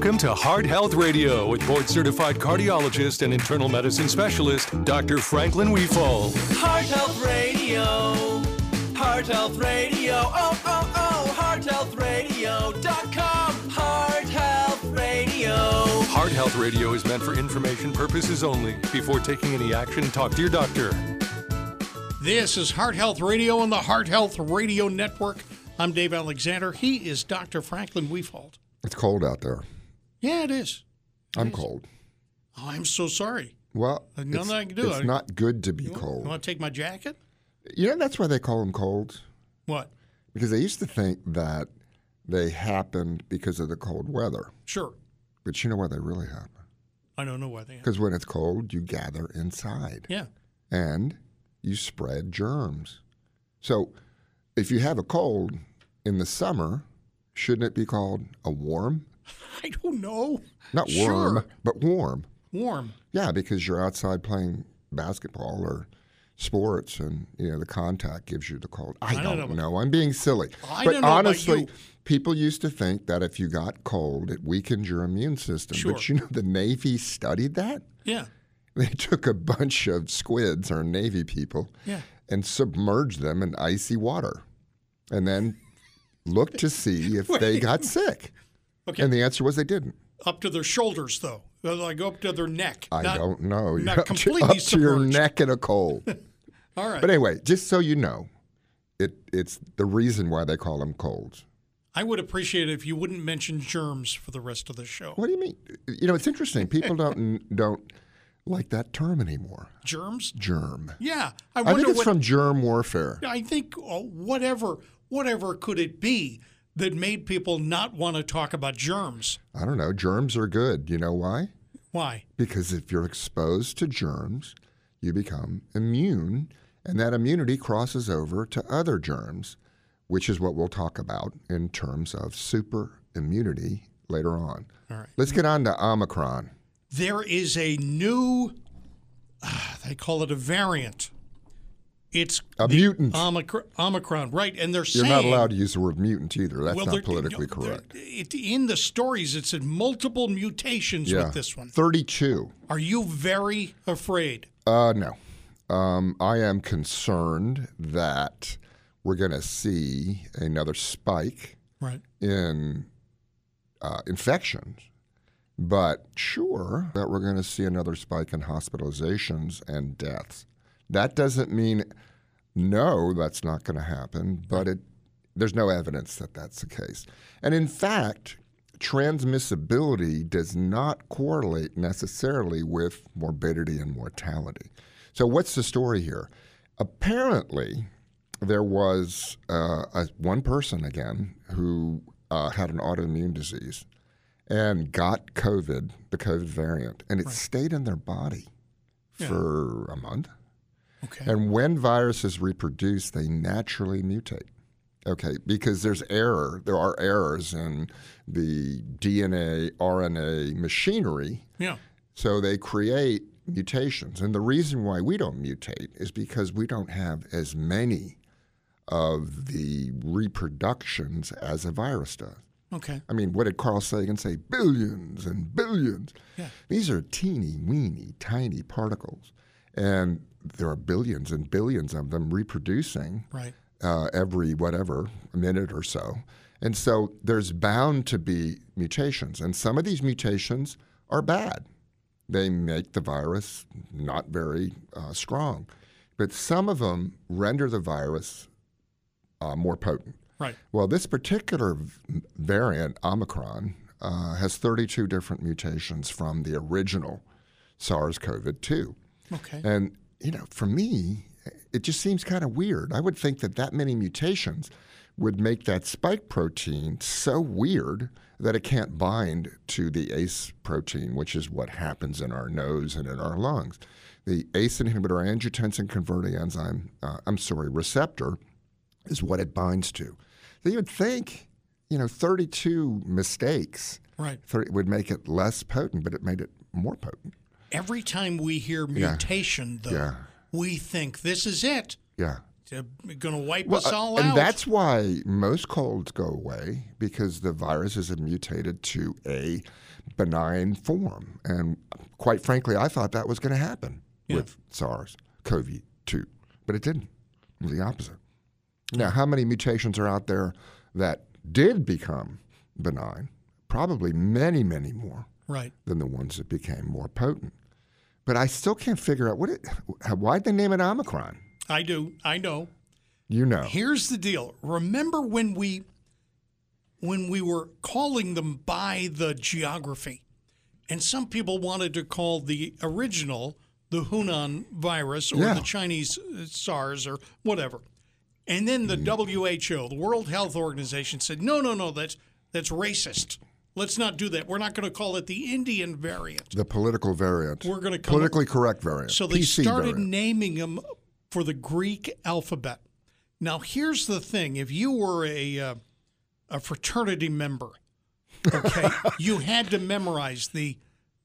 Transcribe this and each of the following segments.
Welcome to Heart Health Radio with board certified cardiologist and internal medicine specialist, Dr. Franklin Wefald. Heart Health Radio. Heart Health Radio. Oh, oh, oh. HeartHealthRadio.com. Heart Health Radio. Heart Health Radio is meant for information purposes only. Before taking any action, talk to your doctor. This is Heart Health Radio on the Heart Health Radio Network. I'm Dave Alexander. He is Dr. Franklin Wefald. It's cold out there. Yeah, it is. I'm cold. Oh, I'm so sorry. Well, There's nothing I can do. It's I- not good to be cold. You cold. want to take my jacket? You know that's why they call them colds What? because they used to think that they happened because of the cold weather, Sure. but you know why they really happen? I don't know why they. Because when it's cold, you gather inside Yeah. and you spread germs. So, if you have a cold in the summer, shouldn't it be called a warm? I don't know. Not warm, Sure. but warm. Warm. Yeah, because you're outside playing basketball or sports, and you know the contact gives you the cold. I, I don't, don't know. I'm being silly, I but don't know about honestly, people used to think that if you got cold, it weakened your immune system. Sure. But you know, the Navy studied that. Yeah. They took a bunch of squids or Navy people Yeah. and submerged them in icy water, and then looked to see if they got sick. Okay. And the answer was they didn't. Up to their shoulders, though. Like up to their neck. I Not- don't know. not Up to- completely up to your neck in a cold. All right. But anyway, just so you know, it it's the reason why they call them colds. I would appreciate it if you wouldn't mention germs for the rest of the show. What do you mean? You know, it's interesting. People don't don't like that term anymore. Germs? Germ. Yeah. I I think it's what. from germ warfare. I think uh, whatever whatever could it be that made people not want to talk about germs? I don't know. Germs are good. You know why? Why? Because if you're exposed to germs, you become immune, and that immunity crosses over to other germs, which is what we'll talk about in terms of super immunity later on. All right. Let's get on to Omicron. There is a new. ah, they call it a variant. It's A mutant. Omicron, Omicron, right? And they're You're saying not allowed to use the word mutant either. That's well, not politically no, correct. It, in the stories, it said multiple mutations Yeah. with this one. 32. Are you very afraid? Uh, no. Um, I am concerned that we're going to see another spike Right. in uh, infections, but sure that we're going to see another spike in hospitalizations and deaths. That doesn't mean no, that's not going to happen, but it, there's no evidence that that's the case. And in fact, transmissibility does not correlate necessarily with morbidity and mortality. So, what's the story here? Apparently, there was uh, a, one person again who uh, had an autoimmune disease and got COVID, the COVID variant, and it stayed in their body for a month. Okay. And when viruses reproduce, they naturally mutate. Okay, because there's error. There are errors in the DNA, RNA machinery yeah. so they create mutations. And the reason why we don't mutate is because we don't have as many of the reproductions as a virus does. Okay. I mean, what did Carl Sagan say? Billions and billions. Yeah. These are teeny, weeny, tiny particles. And there are billions and billions of them reproducing Right. uh, every whatever minute or so. And so there's bound to be mutations. And some of these mutations are bad. They make the virus not very uh, strong. But some of them render the virus uh, more potent. Right. Well, this particular variant, Omicron, uh, has 32 different mutations from the original SARS CoV 2. Okay. And, you know, for me, it just seems kind of weird. I would think that that many mutations would make that spike protein so weird that it can't bind to the ACE protein, which is what happens in our nose and in our lungs. The ACE inhibitor angiotensin converting enzyme, uh, I'm sorry, receptor, is what it binds to. So you would think, you know, 32 mistakes Right. 30 would make it less potent, but it made it more potent. Every time we hear mutation, though, Yeah. we think this is it. Yeah. They're going to wipe Well, us uh, all and out. that's why most colds go away because the viruses have mutated to a benign form. And quite frankly, I thought that was going to happen Yeah. with SARS CoV 2, but it didn't. It was the opposite. Now, how many mutations are out there that did become benign? Probably many, many more right. than the ones that became more potent. But I still can't figure out what it, why'd they name it Omicron? I do. I know. You know. Here's the deal. Remember when we when we were calling them by the geography, and some people wanted to call the original the Hunan virus or Yeah. the Chinese uh, SARS or whatever. And then the WHO, the World Health Organization, said, "No, no, no, that's that's racist. Let's not do that. We're not going to call it the Indian variant." The political variant. We're gonna come up- politically correct variant. So they PC started variant. naming them for the Greek alphabet. Now, here's the thing: if you were a uh, a fraternity member, okay, you had to memorize the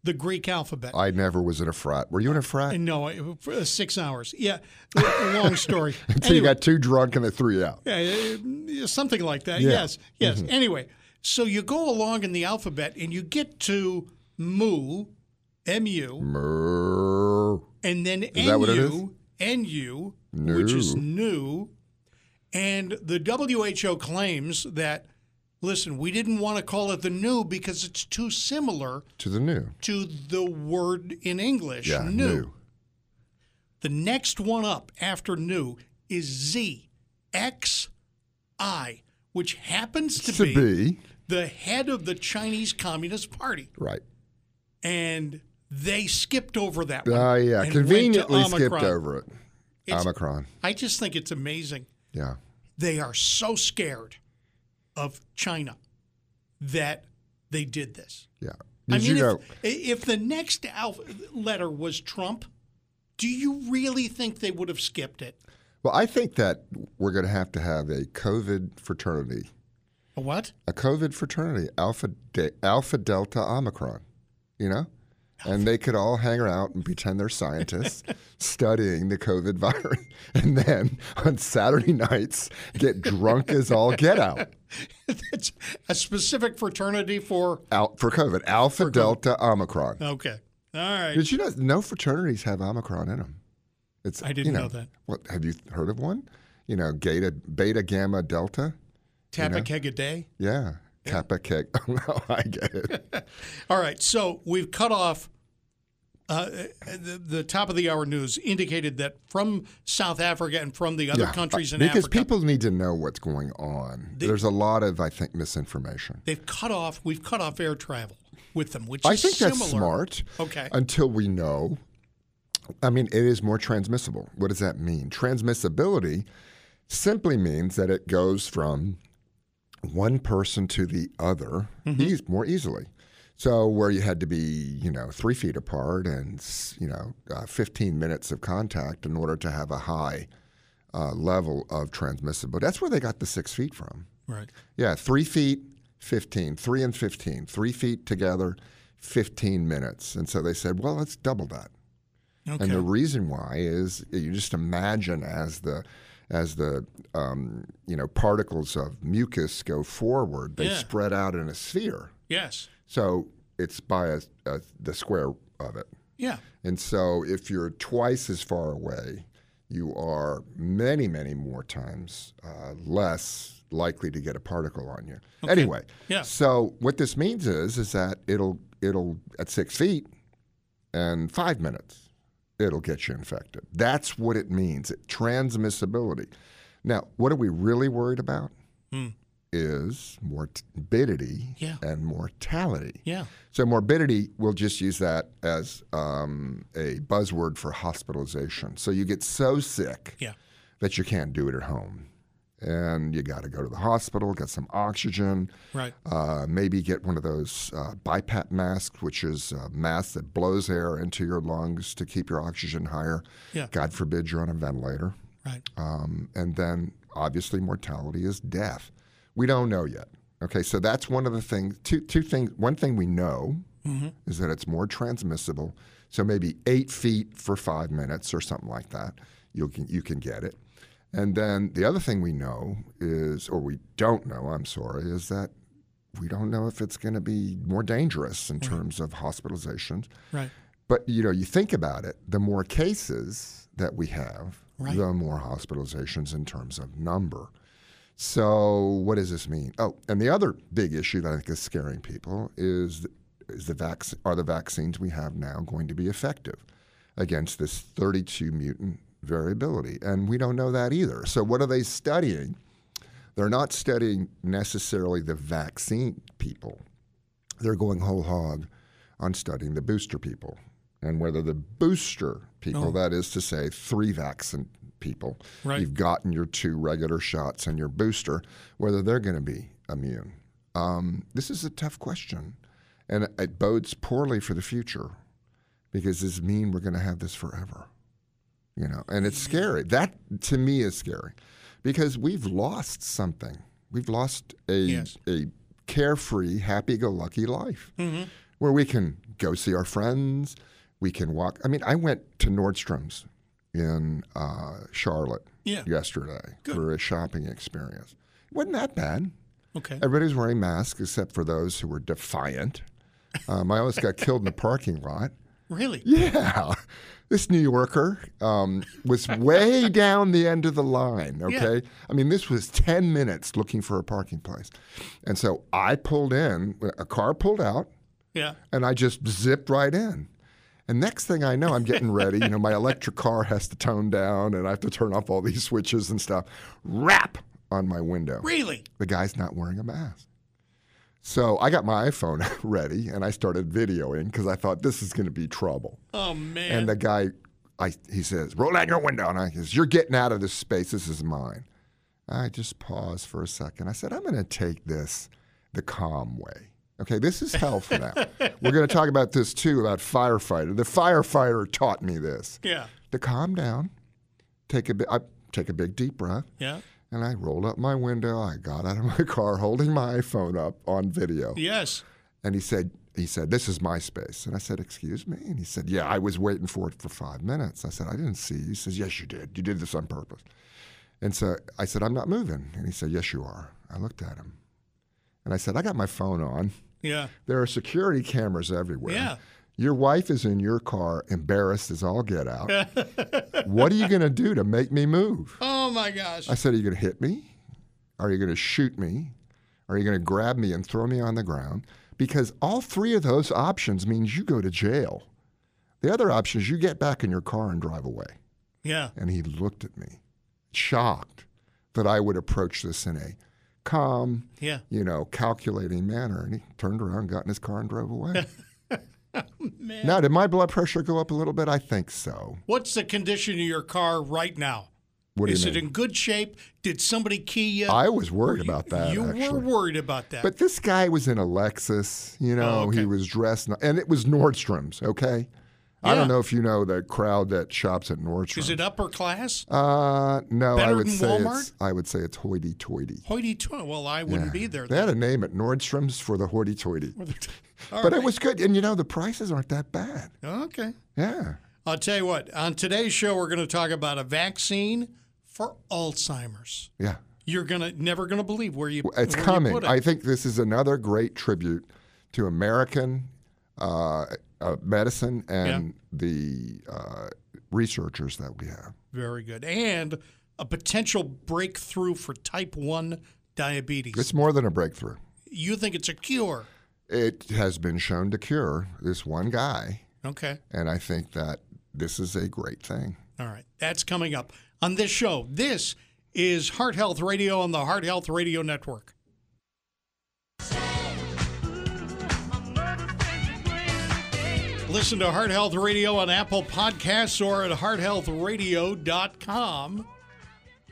the Greek alphabet. I never was in a frat. Were you in a frat? No, for, uh, six hours. Yeah, long story. Until you got too drunk and they threw you out. yeah, uh, something like that. Yeah. Mm-hmm. Yes, yes. Anyway, so you go along in the alphabet and you get to mu, mu, Murr. and then that what it is? NU, NU, which is new. And the WHO claims that, listen, we didn't want to call it the new because it's too similar To the new. to the word in English, Yeah, new. new. The next one up after new is Z, X, I, which happens to, To be, be. The head of the Chinese Communist Party. Right. And they skipped over that ah, one. Oh, yeah. went to Conveniently skipped over it. It's- Omicron. I just think it's amazing. Yeah. They are so scared of China that they did this. Yeah. I mean, you know? if, if the next alpha letter was Trump, do you really think they would have skipped it? Well, I think that we're going to have to have a COVID fraternity. A what? A COVID fraternity, Alpha, De- Alpha Delta Omicron, you know? And they could all hang out and pretend they're scientists studying the COVID virus. And then on Saturday nights, get drunk as all get out. That's a specific fraternity for. Out for COVID, Alpha Delta Omicron. Okay. All right. Did you know no fraternities have Omicron in them? It's I didn't you know that. What have you heard of one? You know, Beta, Beta Gamma Delta. Tap a keg a day. Yeah, Kappa Keg. Oh no, I get it. All right. So we've cut off. Uh, the, the top of the hour news indicated that from South Africa and from the other Yeah, countries in because Africa, Because people need to know what's going on. There's a lot of, I think, misinformation. they've cut off. We've cut off air travel with them, which I is think that's smart. Okay. Until we know. I mean, it is more transmissible. What does that mean? Transmissibility simply means that it goes from one person to the other Mm-hmm. more easily. So where you had to be, you know, three feet apart and you know, uh, 15 minutes of contact in order to have a high uh, level of transmissibility. That's where they got the six feet from. Right. Yeah, three feet, 15, three and 15, three feet together, 15 minutes. And so they said, well, let's double that. Okay. And the reason why is you just imagine as the as the um, you know particles of mucus go forward, they Yeah. spread out in a sphere. yes. So it's by a, a, the square of it. Yeah. And so if you're twice as far away, you are many, many more times uh, less likely to get a particle on you. Anyway, Yeah. so what this means is is that it'll it'll at six feet and five minutes, it'll get you infected. That's what it means. Transmissibility. Now, what are we really worried about? Is morbidity Yeah. and mortality. Yeah. So morbidity, we'll just use that as um, a buzzword for hospitalization. So you get so sick Yeah. that you can't do it at home, and you got to go to the hospital, get some oxygen, Right. uh, maybe get one of those uh, BiPAP masks, which is a mask that blows air into your lungs to keep your oxygen higher. Yeah. God forbid you're on a ventilator. Right. Um, and then obviously mortality is death. We don't know yet. Okay, so that's one of the things. Two two things. One thing we know is that it's more transmissible. So maybe eight feet for five minutes or something like that. You can you can get it. And then the other thing we know is, or we don't know, I'm sorry, is that we don't know if it's going to be more dangerous in terms of hospitalizations. Right. But you know, you think about it, the more cases that we have, Right. the more hospitalizations in terms of number. So what does this mean? Oh, and the other big issue that I think is scaring people is is the vac- are the vaccines we have now going to be effective against this 32 mutant variability? And we don't know that either. So what are they studying? They're not studying necessarily the vaccine people. They're going whole hog on studying the booster people and whether the booster people, Oh. that is to say, three vaccine people, Right. you've gotten your two regular shots and your booster, whether they're going to be immune. Um, this is a tough question, and it bodes poorly for the future because this means we're going to have this forever? You know, and it's scary. That to me is scary because we've lost something. We've lost a Yes. a carefree, happy-go-lucky life where we can go see our friends. We can walk. I mean, I went to Nordstrom's in uh, Charlotte Yeah. yesterday for a shopping experience. wasn't that bad. Okay. Everybody's wearing masks except for those who were defiant. Um, I almost got killed in the parking lot. Really? Yeah. This New Yorker um, was way down the end of the line. Okay. I mean, this was 10 minutes looking for a parking place. And so I pulled in, a car pulled out, Yeah. and I just zipped right in. And next thing I know, I'm getting ready. You know, my electric car has to tone down, and I have to turn off all these switches and stuff. Rap on my window. Really? The guy's not wearing a mask. So I got my iPhone ready, and I started videoing because I thought this is going to be trouble. Oh man. And the guy, I, he says, "Roll down your window," and I says, "You're getting out of this space. This is mine." I just paused for a second. I said, "I'm going to take this the calm way." Okay, this is hell for now. We're going to talk about this too about firefighter. The firefighter taught me this yeah. to calm down, take a bit, take a big deep breath, Yeah. And I rolled up my window. I got out of my car, holding my iPhone up on video, Yes. and he said, "He said this is my space." And I said, "Excuse me?" And he said, "Yeah, I was waiting for it for five minutes." I said, "I didn't see." you." He says, "Yes, you did. You did this on purpose." And so I said, "I'm not moving." And he said, "Yes, you are." I looked at him, and I said, "I got my phone on. Yeah. There are security cameras everywhere. Yeah. Your wife is in your car, embarrassed as all get out. what are you going to do to make me move?" Oh my gosh. I said, Are you going to hit me? Are you going to shoot me? Are you going to grab me and throw me on the ground? Because all three of those options means you go to jail. The other option is you get back in your car and drive away. yeah. And he looked at me, shocked that I would approach this in a calm, Yeah. you know, calculating manner. And he turned around, got in his car, and drove away. Man. now, did my blood pressure go up a little bit? I think so. What's the condition of your car right now? What Is it in good shape? Did somebody key you? I was worried You- about that. You actually. were worried about that. But this guy was in a Lexus, you know, Oh, okay. he was dressed, and it was Nordstrom's, okay? I don't know if you know the crowd that shops at Nordstrom's. is it upper class? Uh, no, I better would than say Walmart? it's I would say it's hoity-toity. Hoity-toity. Well, I wouldn't be there. They had a name at Nordstrom's for the hoity-toity, but right. it was good, and you know the prices aren't that bad. okay. Yeah, I'll tell you what. On today's show, we're going to talk about a vaccine for Alzheimer's. yeah, You're gonna never gonna believe where you. it's where you coming. put it. I think this is another great tribute to American uh, uh, medicine and the uh, researchers that we have. Very good. And a potential breakthrough for type 1 diabetes. It's more than a breakthrough. you think it's a cure? It has been shown to cure this one guy, Okay. and I think that this is a great thing. All right. That's coming up on this show. This is Heart Health Radio on the Heart Health Radio Network. Listen to Heart Health Radio on Apple Podcasts or at hearthealthradio.com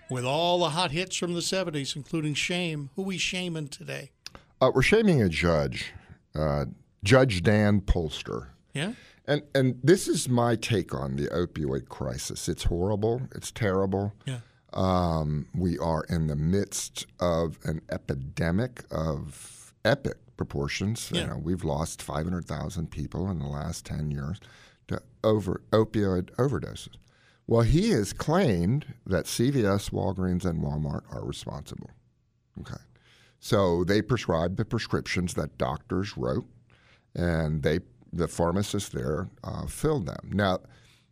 with all the hot hits from the 70s, including Shame. Who we shaming today? Uh, we're shaming a judge, uh, Judge Dan Polster. Yeah? And, and this is my take on the opioid crisis. It's horrible. It's terrible. Yeah. Um, we are in the midst of an epidemic of epic proportions. Yeah. You know, we've lost 500,000 people in the last 10 years to over opioid overdoses. Well, he has claimed that CVS, Walgreens, and Walmart are responsible. Okay. So they prescribed the prescriptions that doctors wrote, and they the pharmacists there uh, filled them. Now,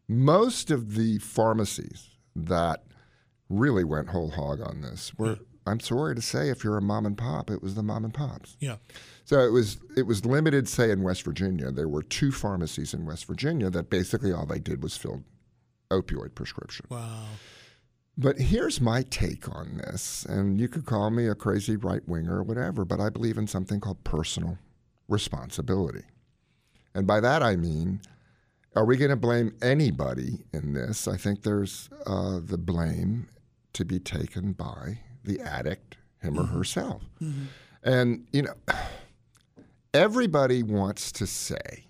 most of the pharmacies that really went whole hog on this were, I'm sorry to say, if you're a mom and pop, it was the mom and pops. Yeah. So it was it was limited. Say in West Virginia, there were two pharmacies in West Virginia that basically all they did was fill opioid prescription. Wow. But here's my take on this, and you could call me a crazy right winger or whatever, but I believe in something called personal responsibility. And by that I mean, are we going to blame anybody in this? I think there's uh, the blame to be taken by the addict, him or herself. And, you know, everybody wants to say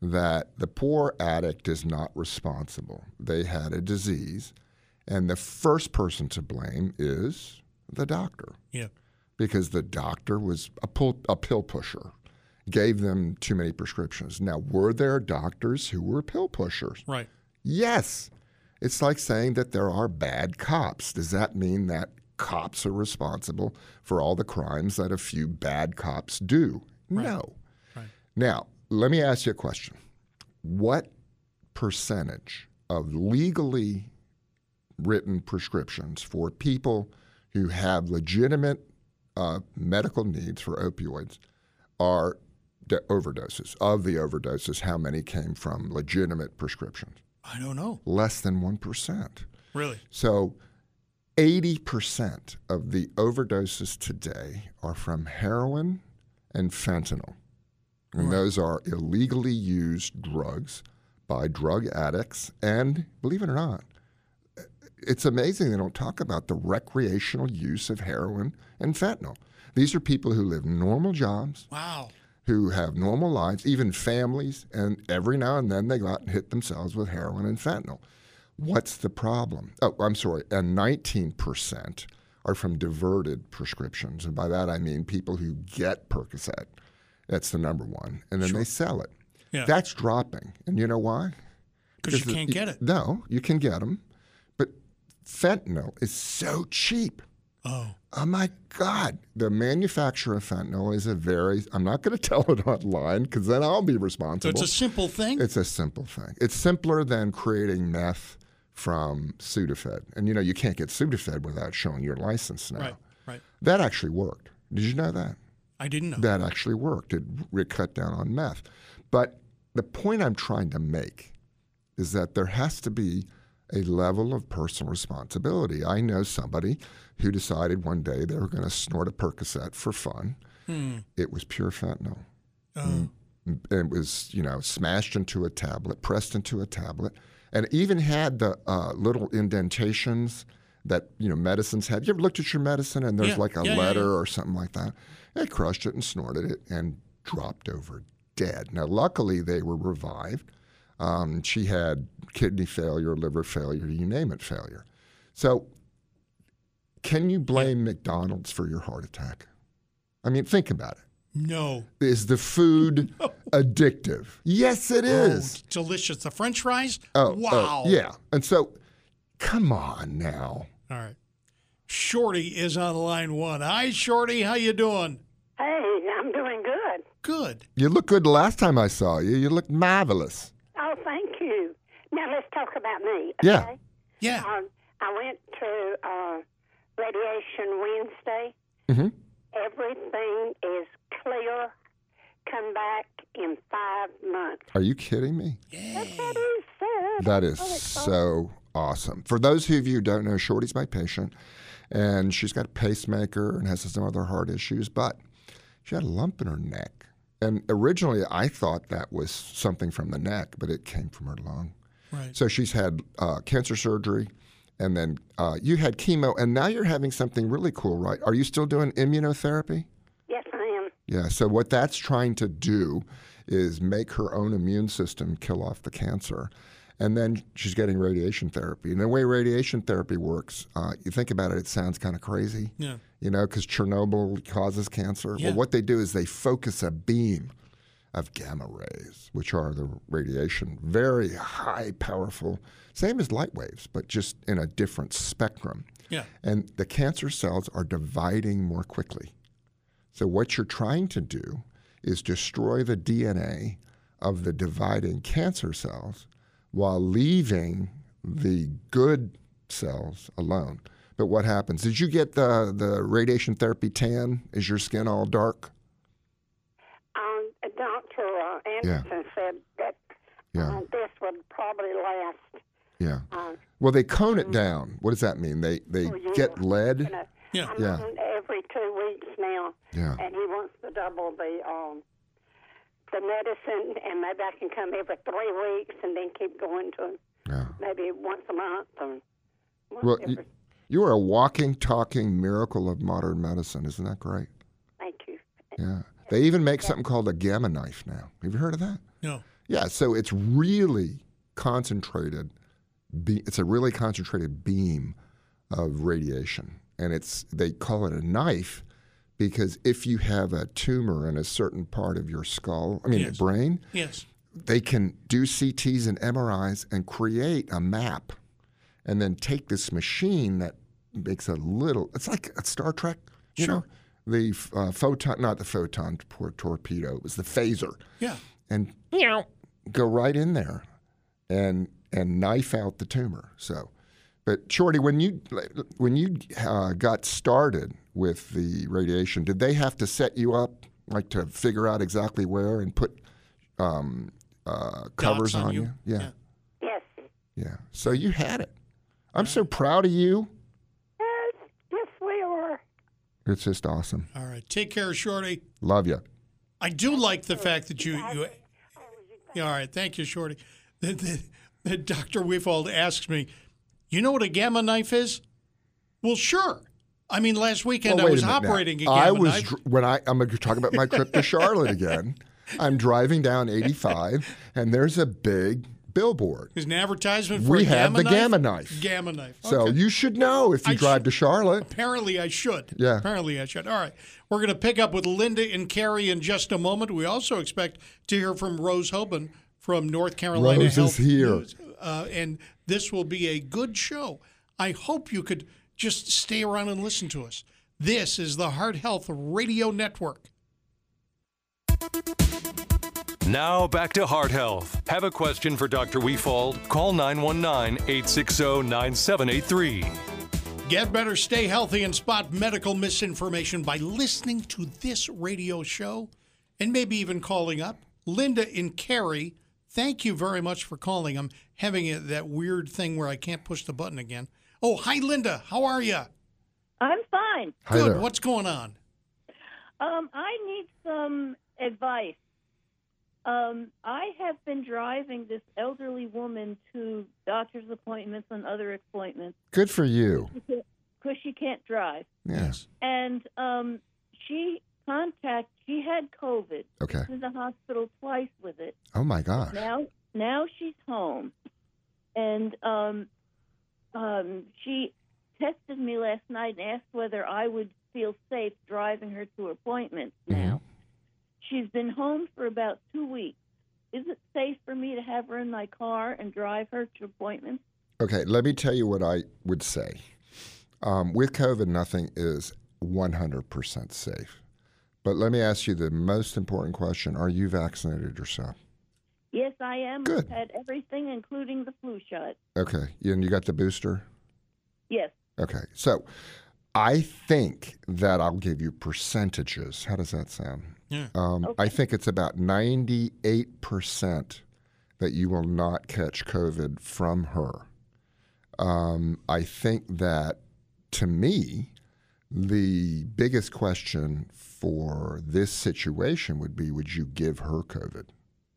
that the poor addict is not responsible. They had a disease, and the first person to blame is the doctor Yeah. because the doctor was a, pull, a pill pusher, gave them too many prescriptions. Now, were there doctors who were pill pushers? Right. Yes. It's like saying that there are bad cops. Does that mean that cops are responsible for all the crimes that a few bad cops do? No. Right. Now, let me ask you a question. What percentage of legally written prescriptions for people who have legitimate uh, medical needs for opioids are de- overdoses? Of the overdoses, how many came from legitimate prescriptions? I don't know. Less than 1%. Really. So 80% of the overdoses today are from heroin and fentanyl. And those are illegally used drugs by drug addicts. And believe it or not, it's amazing they don't talk about the recreational use of heroin and fentanyl. These are people who live normal jobs, Wow. who have normal lives, even families, and every now and then they go out and hit themselves with heroin and fentanyl. What's the problem? Oh, I'm sorry, and 19% are from diverted prescriptions. And by that I mean people who get Percocet. That's the number one. And then they sell it. Yeah. That's dropping. And you know why? Because you can't get it. No, you can get them. Fentanyl is so cheap. Oh. Oh my God. The manufacturer of fentanyl is a very, I'm not going to tell it online because then I'll be So responsible. it's a simple thing. It's a simple thing. It's simpler than creating meth from Sudafed. And you know, you can't get Sudafed without showing your license now. right. Right. That actually worked. Did you know that? I didn't know. That actually worked. It, it cut down on meth. But the point I'm trying to make is that there has to be a level of personal responsibility. I know somebody who decided one day they were going to snort a Percocet for fun. It was pure fentanyl. Oh. It was, you know, smashed into a tablet, pressed into a tablet, and even had the uh, little indentations that you know medicines have. You ever looked at your medicine and there's Yeah. like a yeah, letter yeah. or something like that? They crushed it and snorted it and dropped over dead. Now, luckily, they were revived. Um, she had kidney failure, liver failure, you name it, failure. So, can you blame McDonald's for your heart attack? I mean, think about it. No. Is the food addictive? Yes, it is. Oh, delicious. The French fries. Oh, oh, wow. yeah. And so, come on now. All right. Shorty is on line one. Hi, Shorty. How you doing? Hey, I'm doing good. Good. You look good the last time I saw you. You look marvelous. Oh, thank you. Now let's talk about me. Yeah. Okay? Yeah. Um, I went to uh, Radiation Wednesday. Mhm. Everything is clear. Come back in five months. Are you kidding me? That is sad. That is Oh, so awesome. For those of you who don't know, Shorty's my patient, and she's got a pacemaker and has some other heart issues, but she had a lump in her neck. And originally, I thought that was something from the neck, but it came from her lung. Right. So she's had uh, cancer surgery, and then uh, you had chemo, and now you're having something really cool, right? Are you still doing immunotherapy? Yes, I am. Yeah. So what that's trying to do is make her own immune system kill off the cancer, and then she's getting radiation therapy. And the way radiation therapy works, uh, you think about it, it sounds kind of crazy. Yeah. You know, because Chernobyl causes cancer. Yeah. Well, what they do is they focus a beam, of gamma rays, which are the radiation, very high, powerful, same as light waves, but just in a different spectrum. Yeah. And the cancer cells are dividing more quickly. So, what you're trying to do is destroy the DNA of the dividing cancer cells while leaving the good cells alone. But what happens? Did you get the, the radiation therapy tan? Is your skin all dark? Um, Dr. Uh, Anderson said that Yeah. uh, this would probably last. Yeah. Uh, Well, they cone it down. What does that mean? They they for years. get lead. You know, Yeah. I'm Yeah. every two weeks now, Yeah. and he wants to double the um, the medicine, and maybe I can come every three weeks, and then keep going to Yeah. maybe once a month or once Well, every. You, you are a walking, talking miracle of modern medicine. Isn't that great? Thank you. Yeah. They even make something called a gamma knife now. Have you heard of that? No. Yeah. So it's really concentrated. Be, it's a really concentrated beam of radiation, and it's they call it a knife because if you have a tumor in a certain part of your skull, I mean Yes. brain, Yes. they can do CTs and MRIs and create a map and then take this machine that makes a little, it's like a Star Trek, you Sure. know? The uh, photon, not the photon tor- torpedo, it was the phaser. Yeah. And you know, go right in there and and knife out the tumor. So, but Shorty, when you when you uh, got started with the radiation, did they have to set you up like to figure out exactly where and put um, uh, covers on on you. you? Yeah, Yes. yeah. So you had it. I'm so proud of you. Yes. Yes, we are. It's just awesome. All right. Take care, Shorty. Love you. I do like the fact that you you. Yeah, all right, thank you, Shorty. The, the, the Dr. Wefald asks me, "You know what a gamma knife is?" Well, sure. I mean, last weekend Well, I was a minute now. operating a gamma I was knife. dr- when I I'm going to talk about my trip to Charlotte again. I'm driving down 85, and there's a big billboard. There's an advertisement for We have gamma the knife? gamma knife. Gamma knife. So you should know if you I drive should- to Charlotte. Apparently, I should. Yeah. Apparently, I should. All right. We're going to pick up with Linda and Carrie in just a moment. We also expect to hear from Rose Hoban from North Carolina Rose is here. News. Uh, and this will be a good show. I hope you could just stay around and listen to us. This is the Heart Health Radio Network. Now back to Heart Health. Have a question for Dr. Wefald? Call 919 860 9783. Get better, stay healthy, and spot medical misinformation by listening to this radio show and maybe even calling up. Linda and Carrie, thank you very much for calling. I'm having a, that weird thing where I can't push the button again. Oh, hi, Linda. How are you? I'm fine. Hi Good. there. What's going on? Um, I need some advice. Um, I have been driving this elderly woman to doctor's appointments and other appointments Good for you. because she can't drive. Yes. And um, she contact she had COVID. Okay. In the hospital twice with it. Oh my gosh. Now now she's home, and um, um, she texted me last night and asked whether I would feel safe driving her to appointments. Now she's been home for about two weeks. Is it safe for me to have her in my car and drive her to appointments? Okay, let me tell you what I would say. Um, with COVID, nothing is 100% safe. But let me ask you the most important question Are you vaccinated yourself? Yes, I am. Good. I've had everything, including the flu shot. Okay, and you got the booster? Yes. Okay, so I think that I'll give you percentages. How does that sound? Yeah. Um, I think it's about 98% that you will not catch COVID from her. Um, I think that to me, the biggest question for this situation would be would you give her COVID?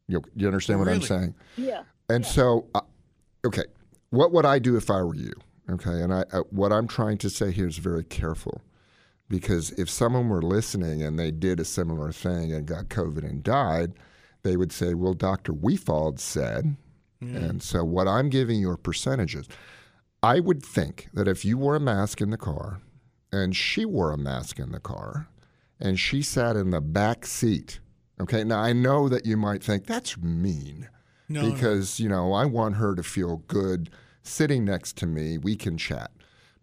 You, you understand what I'm saying? Yeah. And so, uh, okay, what would I do if I were you? Okay, and I, uh, what I'm trying to say here is very careful, because if someone were listening and they did a similar thing and got COVID and died, they would say, "Well, Dr. Wefald said," and so what I'm giving you are percentages. I would think that if you wore a mask in the car, and she wore a mask in the car, and she sat in the back seat, Okay. Now I know that you might think that's mean No, no. because you know I want her to feel good sitting next to me. We can chat,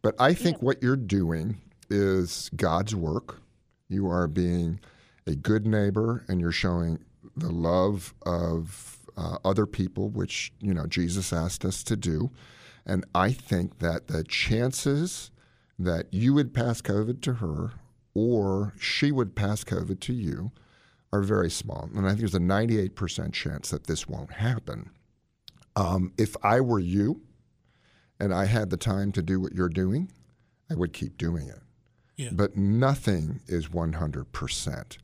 but I think what you're doing is God's work. You are being a good neighbor, and you're showing the love of uh, other people, which you know Jesus asked us to do. And I think that the chances that you would pass COVID to her or she would pass COVID to you are very small. And I think there's a 98% chance that this won't happen. Um, if I were you and I had the time to do what you're doing, I would keep doing it. Yeah. But nothing is 100%.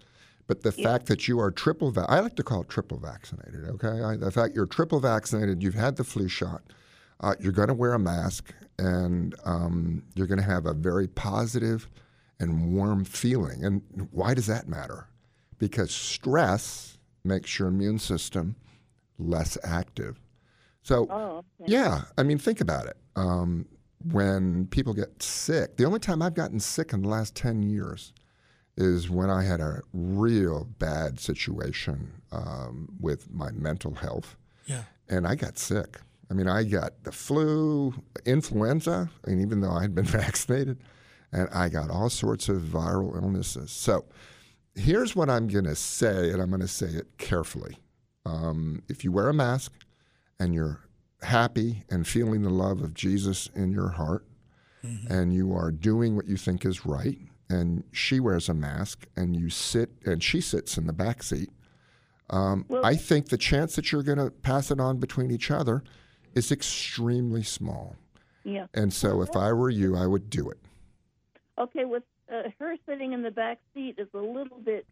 But the fact that you are triple, va- I like to call it triple vaccinated, okay? I, the fact you're triple vaccinated, you've had the flu shot, uh, you're going to wear a mask, and um, you're going to have a very positive and warm feeling. And why does that matter? Because stress makes your immune system less active. So, Oh, okay. yeah, I mean, think about it. Um, when people get sick, the only time I've gotten sick in the last 10 years is when I had a real bad situation um, with my mental health Yeah. and I got sick. I mean, I got the flu, influenza, and even though I had been vaccinated, and I got all sorts of viral illnesses. So here's what I'm going to say, and I'm going to say it carefully. Um, if you wear a mask and you're happy and feeling the love of Jesus in your heart, and you are doing what you think is right, and she wears a mask and you sit and she sits in the back seat, um, Well- I think the chance that you're going to pass it on between each other is extremely small. Yeah. And so if I were you, I would do it. Okay, with uh, her sitting in the back seat is a little bit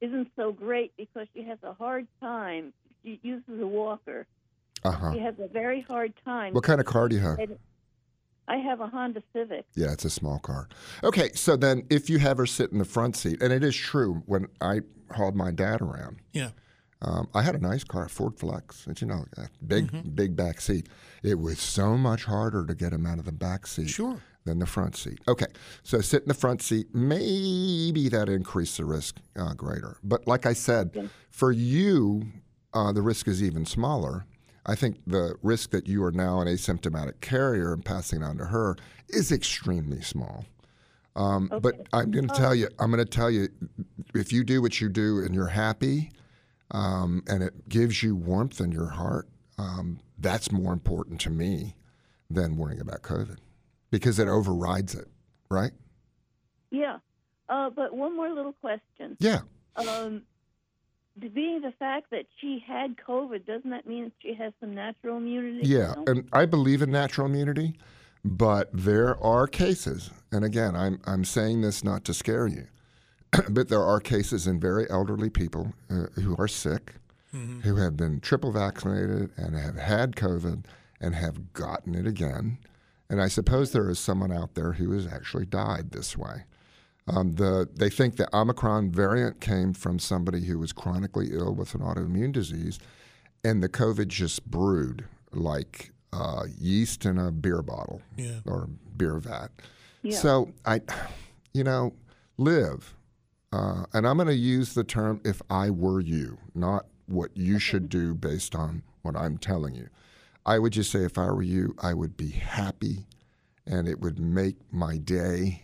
isn't so great because she has a hard time. She uses a walker. Uh huh. She has a very hard time. What kind of car do you have? I have a Honda Civic. Yeah, it's a small car. Okay, so then if you have her sit in the front seat, and it is true, when I hauled my dad around, Yeah. um, I had a nice car, Ford Flex, and you know, a big, big back seat. It was so much harder to get him out of the back seat Sure. than the front seat. Okay, so sit in the front seat, maybe that increased the risk uh, greater. But like I said, for you, uh, the risk is even smaller. I think the risk that you are now an asymptomatic carrier and passing it on to her is extremely small. Um, But I'm going to tell you, I'm going to tell you, if you do what you do and you're happy, um, and it gives you warmth in your heart, um, that's more important to me than worrying about COVID because it overrides it, right? Yeah. Uh, but one more little question. Yeah. Um, being the fact that she had COVID, doesn't that mean she has some natural immunity? Yeah, now? and I believe in natural immunity, but there are cases, and again, I'm I'm saying this not to scare you, but there are cases in very elderly people uh, who are sick, who have been triple vaccinated and have had COVID and have gotten it again, and I suppose there is someone out there who has actually died this way. Um, the, they think the Omicron variant came from somebody who was chronically ill with an autoimmune disease, and the COVID just brewed like uh, yeast in a beer bottle Yeah. or beer vat. Yeah. So I, you know, live, uh, and I'm going to use the term "if I were you," not what you should do based on what I'm telling you. I would just say, if I were you, I would be happy, and it would make my day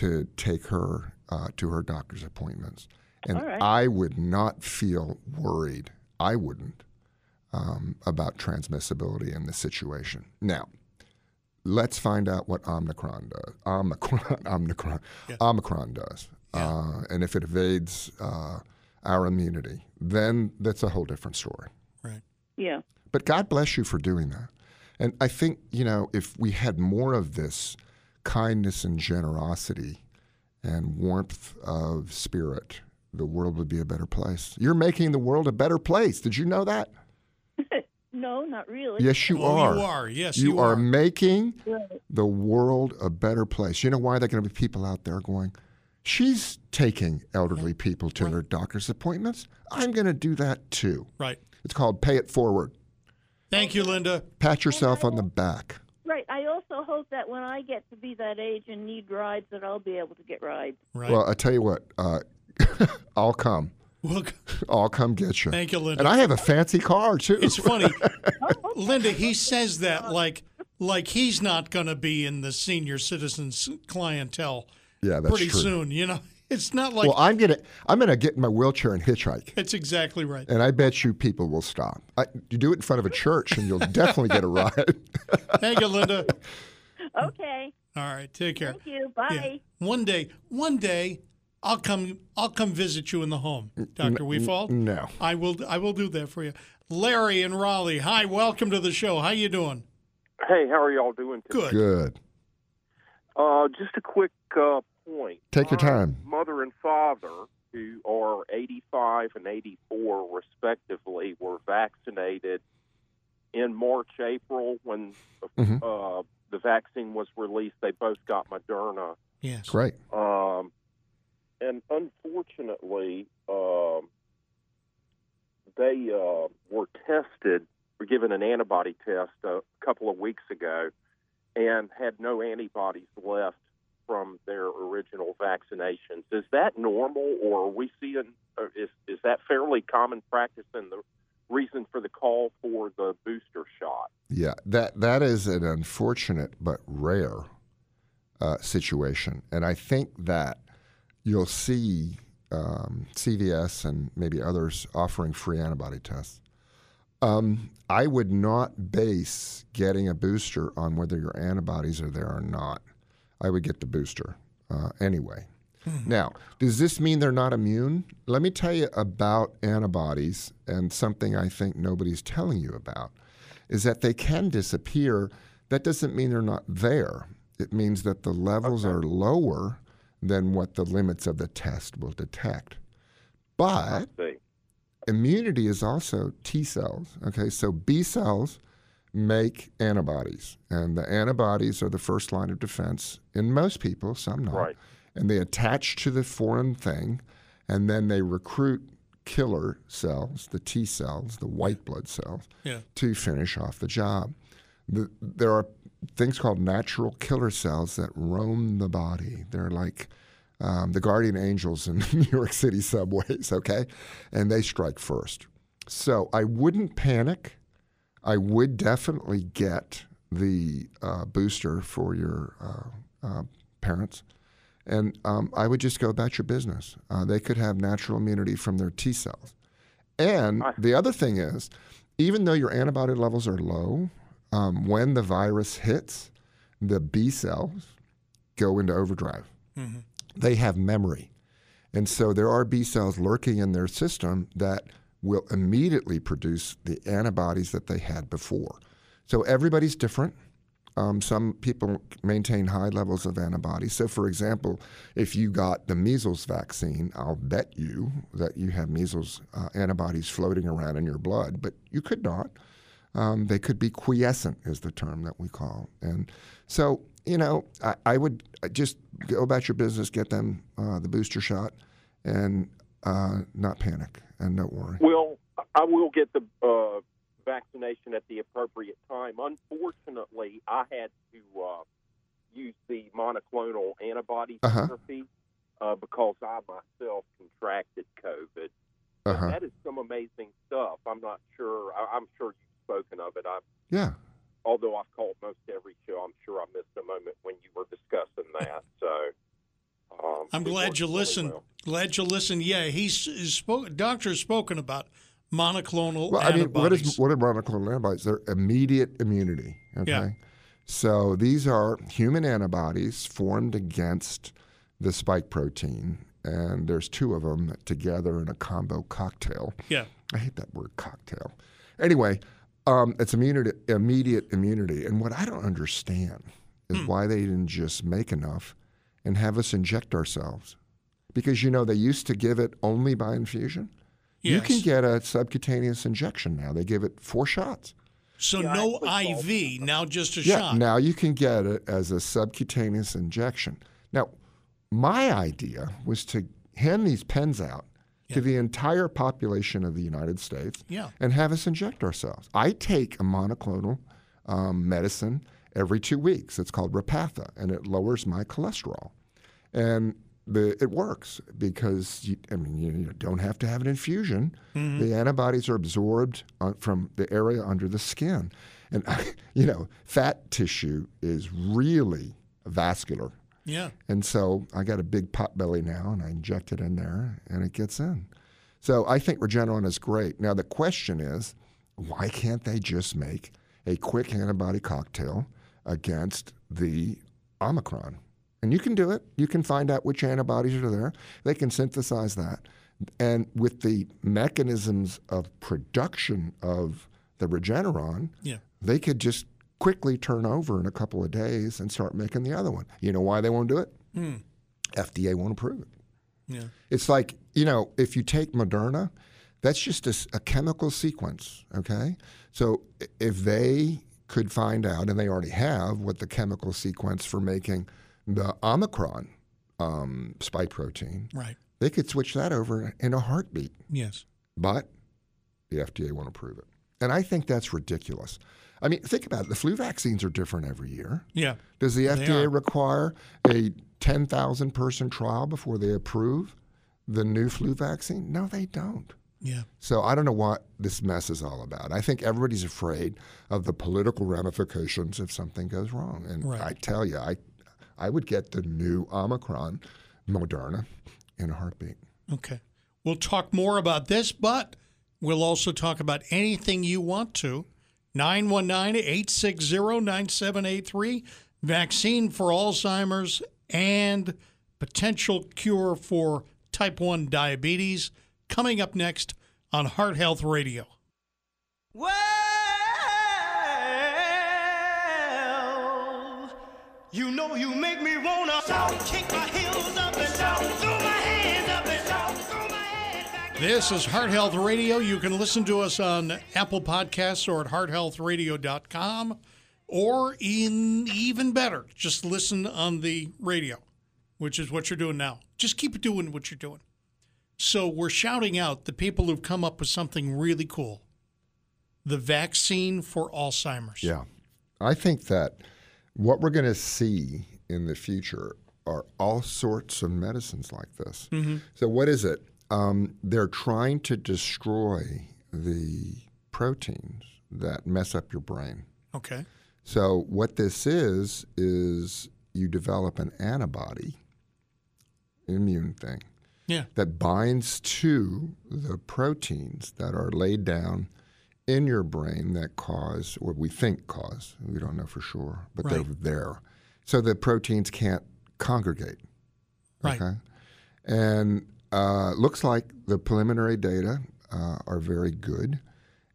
to take her uh, to her doctor's appointments. And All right. I would not feel worried. I wouldn't um, about transmissibility in this situation. Now, let's find out what Omicron does. Omicron, Omicron, Omicron does, uh, and if it evades uh, our immunity, then that's a whole different story. Right. yeah. But God bless you for doing that. And I think, you know, if we had more of this kindness and generosity and warmth of spirit, the world would be a better place. You're making the world a better place. Did you know that? No, not really. Yes, you Oh, are. you are. Yes, you, you are are. making the world a better place. You know why there are going to be people out there going, she's taking elderly people to their doctor's appointments. I'm going to do that too. Right. It's called pay it forward. Thank you, Linda. Pat yourself on the back. Right. I also hope that when I get to be that age and need rides, that I'll be able to get rides. Right. Well, I tell you what, uh, I'll come. Well, I'll come get you. Thank you, Linda. And I have a fancy car too. it's funny, Linda. He says that like like he's not going to be in the senior citizens clientele yeah, that's pretty true. soon. You know, it's not like well, I'm gonna I'm gonna get in my wheelchair and hitchhike. it's exactly right. And I bet you people will stop. I, you do it in front of a church, and you'll definitely get a ride. Thank you, Linda. Okay. All right, take care. Thank you. Bye. Yeah. One day, one day, I'll come. I'll come visit you in the home, Doctor Wefald. no. I will. I will do that for you, Larry and Raleigh. Hi, welcome to the show. How you doing? Hey, how are y'all doing? Today? Good. Good. Uh, just a quick uh, point. Take your time. Mother and father, who are 85 and 84 respectively, were vaccinated in March, April when Mhm. uh, the vaccine was released. They both got Moderna. Yes. Great. Um, and unfortunately, um, they uh, were tested, were given an antibody test a couple of weeks ago, and had no antibodies left from their original vaccinations. Is that normal, or are we seeing? Is is that fairly common practice and the reason for the call for the booster shot? Yeah, that that is an unfortunate but rare uh, situation, and I think that you'll see um, CVS and maybe others offering free antibody tests. Um, I would not base getting a booster on whether your antibodies are there or not. I would get the booster uh, anyway. Now, does this mean they're not immune? Let me tell you about antibodies and something I think nobody's telling you about is that they can disappear. That doesn't mean they're not there. It means that the levels are lower than what the limits of the test will detect. But immunity is also T cells. Okay, so B cells make antibodies, and the antibodies are the first line of defense in most people, some not. Right. And they attach to the foreign thing, and then they recruit killer cells, the T cells, the white blood cells, Yeah. to finish off the job. The, there are things called natural killer cells that roam the body. They're like um, the guardian angels in New York City subways, okay? And they strike first. So I wouldn't panic. I would definitely get the uh, booster for your uh, uh, parents. And um, I would just go about your business. Uh, they could have natural immunity from their T cells. And the other thing is, even though your antibody levels are low, um, when the virus hits, the B cells go into overdrive. They have memory. And so there are B cells lurking in their system that will immediately produce the antibodies that they had before. So everybody's different. Um, some people maintain high levels of antibodies. So, for example, if you got the measles vaccine, I'll bet you that you have measles uh, antibodies floating around in your blood, but you could not. Um, they could be quiescent, is the term that we call. And so, you know, I, I would just go about your business, get them uh, the booster shot, and uh, not panic and don't worry. Well, I will get the uh, vaccination at the appropriate time. Unfortunately, I had to uh, use the monoclonal antibody Uh-huh. therapy uh, because I myself contracted COVID. Uh-huh. That is some amazing stuff. I'm not sure. I, I'm sure you've spoken of it. I, Yeah. although I've called most every show, I'm sure I missed a moment when you were discussing that. So um, I'm glad you listened. well. Glad you listened. Yeah, he's, he's spoke. Doctor's spoken about monoclonal Well, I mean, what antibodies. what are monoclonal antibodies? They're immediate immunity. Okay. Yeah. So these are human antibodies formed against the spike protein, and there's two of them together in a combo cocktail. yeah. I hate that word cocktail. Anyway, um, it's immunity, immediate immunity. And what I don't understand is Hmm. why they didn't just make enough and have us inject ourselves. Because, you know, they used to give it only by infusion. You can get a subcutaneous injection now. They give it four shots. So Yeah, no actually called- IV, now just a Yeah, shot. now you can get it as a subcutaneous injection. Now, my idea was to hand these pens out to the entire population of the United States Yeah. and have us inject ourselves. I take a monoclonal um, medicine every two weeks. It's called Repatha, and it lowers my cholesterol. And the, it works because you, I mean you, you don't have to have an infusion. The antibodies are absorbed uh, from the area under the skin, and you know fat tissue is really vascular, Yeah. and so I got a big pot belly now, and I inject it in there, and it gets in. So I think Regeneron is great. Now the question is, why can't they just make a quick antibody cocktail against the Omicron? And you can do it. You can find out which antibodies are there. They can synthesize that. And with the mechanisms of production of the Regeneron, Yeah. they could just quickly turn over in a couple of days and start making the other one. You know why they won't do it? Hmm. FDA won't approve it. Yeah. It's like, you know, if you take Moderna, that's just a chemical sequence, okay? So if they could find out, and they already have, what the chemical sequence for making the Omicron um, spike protein, Right. they could switch that over in a heartbeat. Yes. But the FDA won't approve it. And I think that's ridiculous. I mean, think about it. The flu vaccines are different every year. Yeah. Does the FDA require a 10,000 person trial before they approve the new flu vaccine? No, they don't. Yeah. So I don't know what this mess is all about. I think everybody's afraid of the political ramifications if something goes wrong. And Right. I tell you, I, I would get the new Omicron Moderna in a heartbeat. Okay. We'll talk more about this, but we'll also talk about anything you want to. 919 860 9783, vaccine for Alzheimer's and potential cure for type 1 diabetes. Coming up next on Heart Health Radio. Well, you know you make me wanna shout, kick my heels up and shout, throw my hands up and shout, throw my head back. This is Heart Health Radio. You can listen to us on Apple Podcasts or at hearthealthradio.com, or in even better, just listen on the radio, which is what you're doing now. Just keep doing what you're doing. So we're shouting out the people who've come up with something really cool the vaccine for Alzheimer's. Yeah. I think that what we're going to see in the future are all sorts of medicines like this. So, what is it? Um, they're trying to destroy the proteins that mess up your brain. Okay. So, what this is, is you develop an antibody, immune thing, Yeah. that binds to the proteins that are laid down in your brain that cause, or we think cause, we don't know for sure, but they're there. So the proteins can't congregate. Right. Okay. And uh, looks like the preliminary data uh, are very good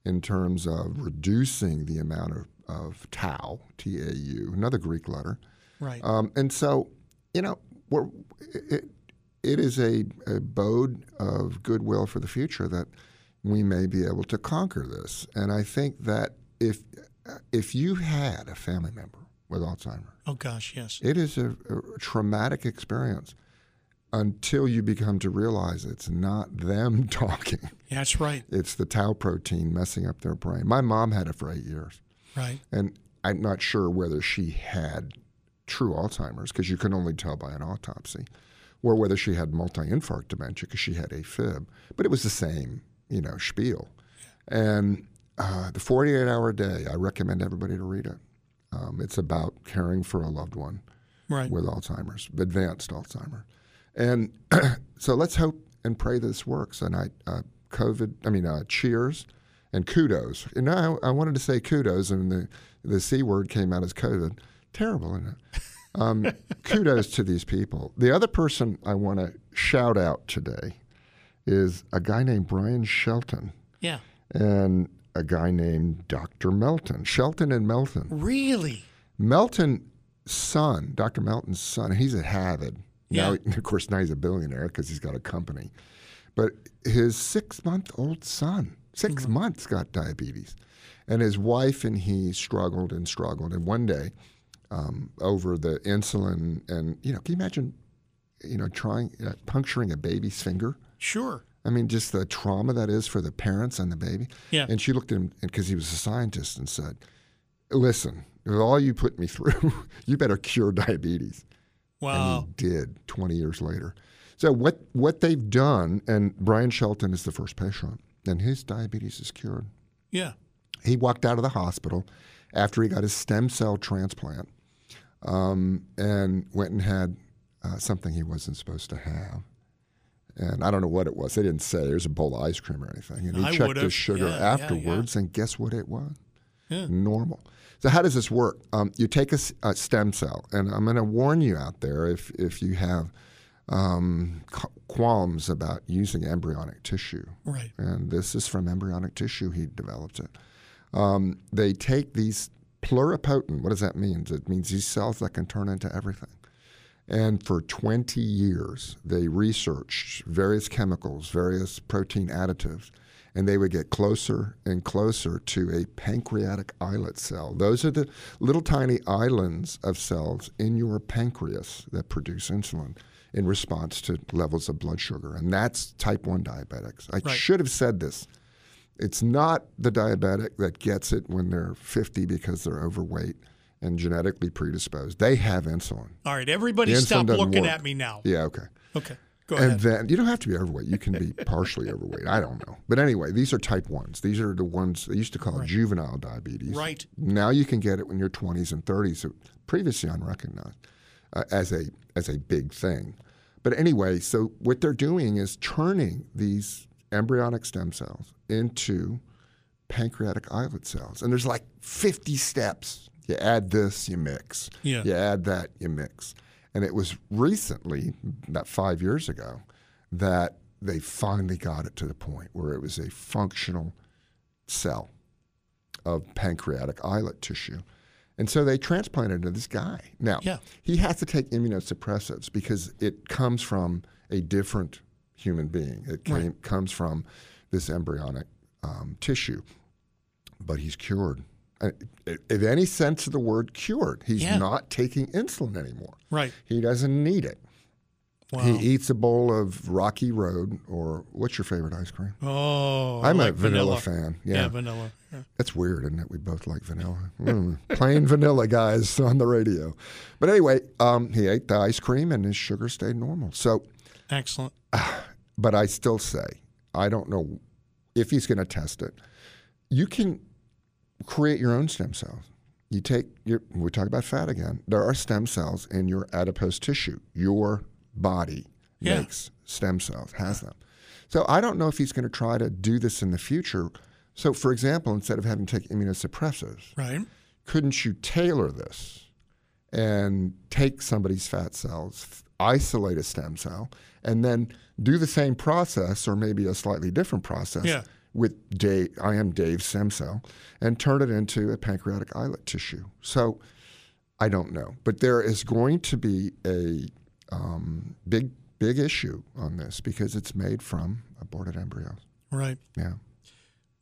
in terms of reducing the amount of, of tau, T A U, another Greek letter. Right. Um, and so, you know, we're, it, it is a, a bode of goodwill for the future that we may be able to conquer this. And I think that if if you had a family member with Alzheimer's, oh, gosh, yes. it is a, a traumatic experience until you become to realize it's not them talking. That's right. It's the tau protein messing up their brain. My mom had it for eight years. Right. And I'm not sure whether she had true Alzheimer's because you can only tell by an autopsy, or whether she had multi-infarct dementia because she had AFib. But it was the same, you know, spiel. And uh, the 48-hour day, I recommend everybody to read it. Um, it's about caring for a loved one Right. with Alzheimer's, advanced Alzheimer's. And so let's hope and pray this works. And I, uh, COVID, I mean, uh, cheers and kudos. And I, I wanted to say kudos, and the, the C word came out as COVID. Terrible, isn't it? Um, kudos to these people. The other person I want to shout out today is a guy named Brian Shelton Yeah. and a guy named Dr. Melton. Shelton and Melton. Really? Melton's son, Dr. Melton's son, he's at Harvard. Now, Yeah. of course, now he's a billionaire because he's got a company. But his six-month-old son, 6 Mm-hmm. months, got diabetes, and his wife and he struggled and struggled. And one day, um, over the insulin, and you know, can you imagine, you know, trying uh, puncturing a baby's finger? Sure. I mean, just the trauma that is for the parents and the baby. Yeah. And she looked at him because he was a scientist and said, "Listen, with all you put me through, you better cure diabetes." Wow. And he did 20 years later. So what what they've done, and Brian Shelton is the first patient, and his diabetes is cured. Yeah. He walked out of the hospital after he got his stem cell transplant um, and went and had uh, something he wasn't supposed to have. And I don't know what it was. They didn't say. There's a bowl of ice cream or anything. And he I checked would've. his sugar Yeah, yeah, afterwards, and guess what it was? Yeah. Normal. So how does this work? Um, you take a stem cell, and I'm going to warn you out there if if you have um, qualms about using embryonic tissue. Right. And this is from embryonic tissue. He developed it. Um, they take these pluripotent. What does that mean? It means these cells that can turn into everything. And for 20 years, they researched various chemicals, various protein additives, and they would get closer and closer to a pancreatic islet cell. Those are the little tiny islands of cells in your pancreas that produce insulin in response to levels of blood sugar. And that's type 1 diabetics. I Right. should have said this. It's not the diabetic that gets it when they're 50 because they're overweight and genetically predisposed. They have insulin. All right. Everybody The stop looking work. at me now. Yeah, okay. Okay. Go ahead. and ahead. then you don't have to be overweight. You can be partially overweight. I don't know. But anyway, these are type 1s. These are the ones they used to call it juvenile diabetes. Right. Now you can get it when you're 20s and 30s, so previously unrecognized uh, as a as a big thing. But anyway, so what they're doing is turning these embryonic stem cells into pancreatic islet cells. And there's like 50 steps. You add this, you mix. Yeah. You add that, you mix. And it was recently, about five years ago, that they finally got it to the point where it was a functional cell of pancreatic islet tissue. And so they transplanted to this guy. Now, Yeah. he has to take immunosuppressants because it comes from a different human being. It came, comes from this embryonic um, tissue, but he's cured. Uh, In any sense of the word cured, he's Yeah. not taking insulin anymore. right. He doesn't need it. Wow. He eats a bowl of Rocky Road, or what's your favorite ice cream? oh, I'm like a vanilla, fan. Yeah, Yeah. vanilla. Yeah. That's weird, isn't it? We both like vanilla. Mm, plain vanilla guys on the radio. But anyway, um, he ate the ice cream and his sugar stayed normal. So, Excellent. but I still say, I don't know if he's going to test it. You can create your own stem cells. You take your, we talk about fat again. There are stem cells in your adipose tissue. Your body Yeah. makes stem cells, has them. So I don't know if he's going to try to do this in the future. So, for example, instead of having to take immunosuppressants, Right. couldn't you tailor this and take somebody's fat cells, isolate a stem cell, and then do the same process or maybe a slightly different process Yeah. with Dave, I am Dave's stem cell, and turn it into a pancreatic islet tissue? So I don't know, but there is going to be a um, big, big issue on this because it's made from aborted embryos. Right. Yeah.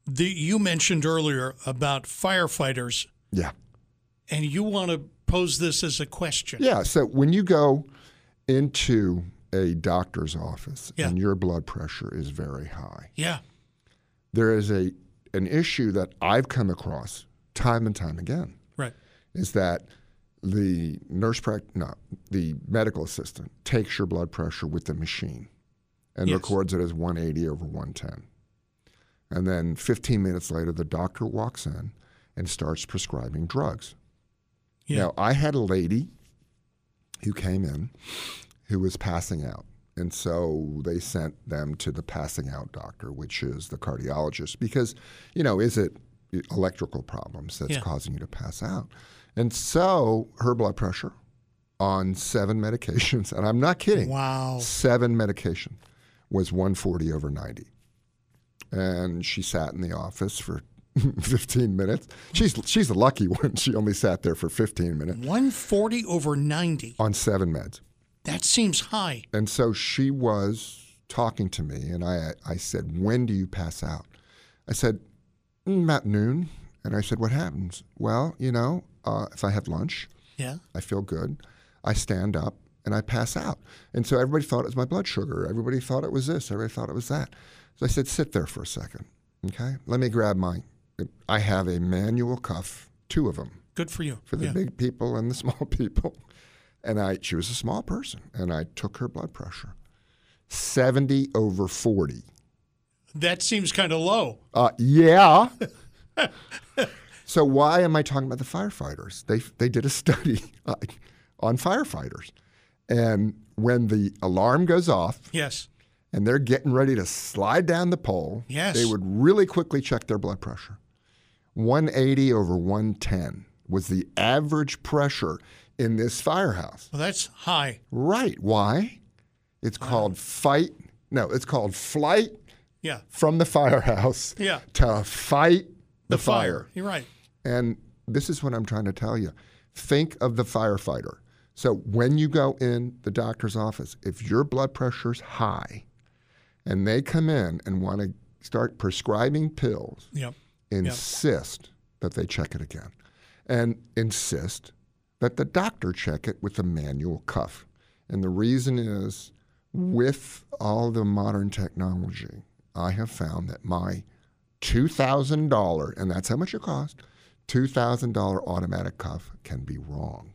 The, you mentioned earlier about firefighters, Yeah. and you want to pose this as a question. Yeah. So when you go into a doctor's office Yeah. and your blood pressure is very high, Yeah. there is a an issue that I've come across time and time again Right. is that the nurse prac no, the medical assistant takes your blood pressure with the machine and Yes. records it as 180 over 110. And then 15 minutes later the doctor walks in and starts prescribing drugs. Yeah. Now, I had a lady who came in who was passing out. And so they sent them to the passing out doctor, which is the cardiologist, because, you know, is it electrical problems that's Yeah. causing you to pass out? And so her blood pressure on seven medications, and I'm not kidding, Wow. seven medication was 140 over 90. And she sat in the office for 15 minutes. She's she's the lucky one. She only sat there for 15 minutes 140 over 90. on seven meds. That seems high. And so she was talking to me, and I I said, "When do you pass out?" I said, "Mm, "About noon." And I said, "What happens?" Well, you know, uh, if I have lunch, Yeah. I feel good. I stand up and I pass out. And so everybody thought it was my blood sugar. Everybody thought it was this. Everybody thought it was that. So I said, sit there for a second. Okay. Let me grab my, I have a manual cuff, two of them Good for you. for the yeah. big people and the small people. And I, she was a small person, and I took her blood pressure, seventy over forty. That seems kind of low. Uh, yeah. so why am I talking about the firefighters? They they did a study on firefighters, and when the alarm goes off Yes. and they're getting ready to slide down the pole, Yes. they would really quickly check their blood pressure. 180 over 110 was the average pressure in this firehouse. Well, that's high. Right. Why? It's called fight. No, it's called flight Yeah. from the firehouse Yeah. to fight the, fire. You're right. And this is what I'm trying to tell you. Think of the firefighter. So when you go in the doctor's office, if your blood pressure's high and they come in and want to start prescribing pills, Yep. insist that they check it again and insist that the doctor check it with a manual cuff. And the reason is with all the modern technology, I have found that my $2,000, and that's how much it cost, $2,000 automatic cuff can be wrong.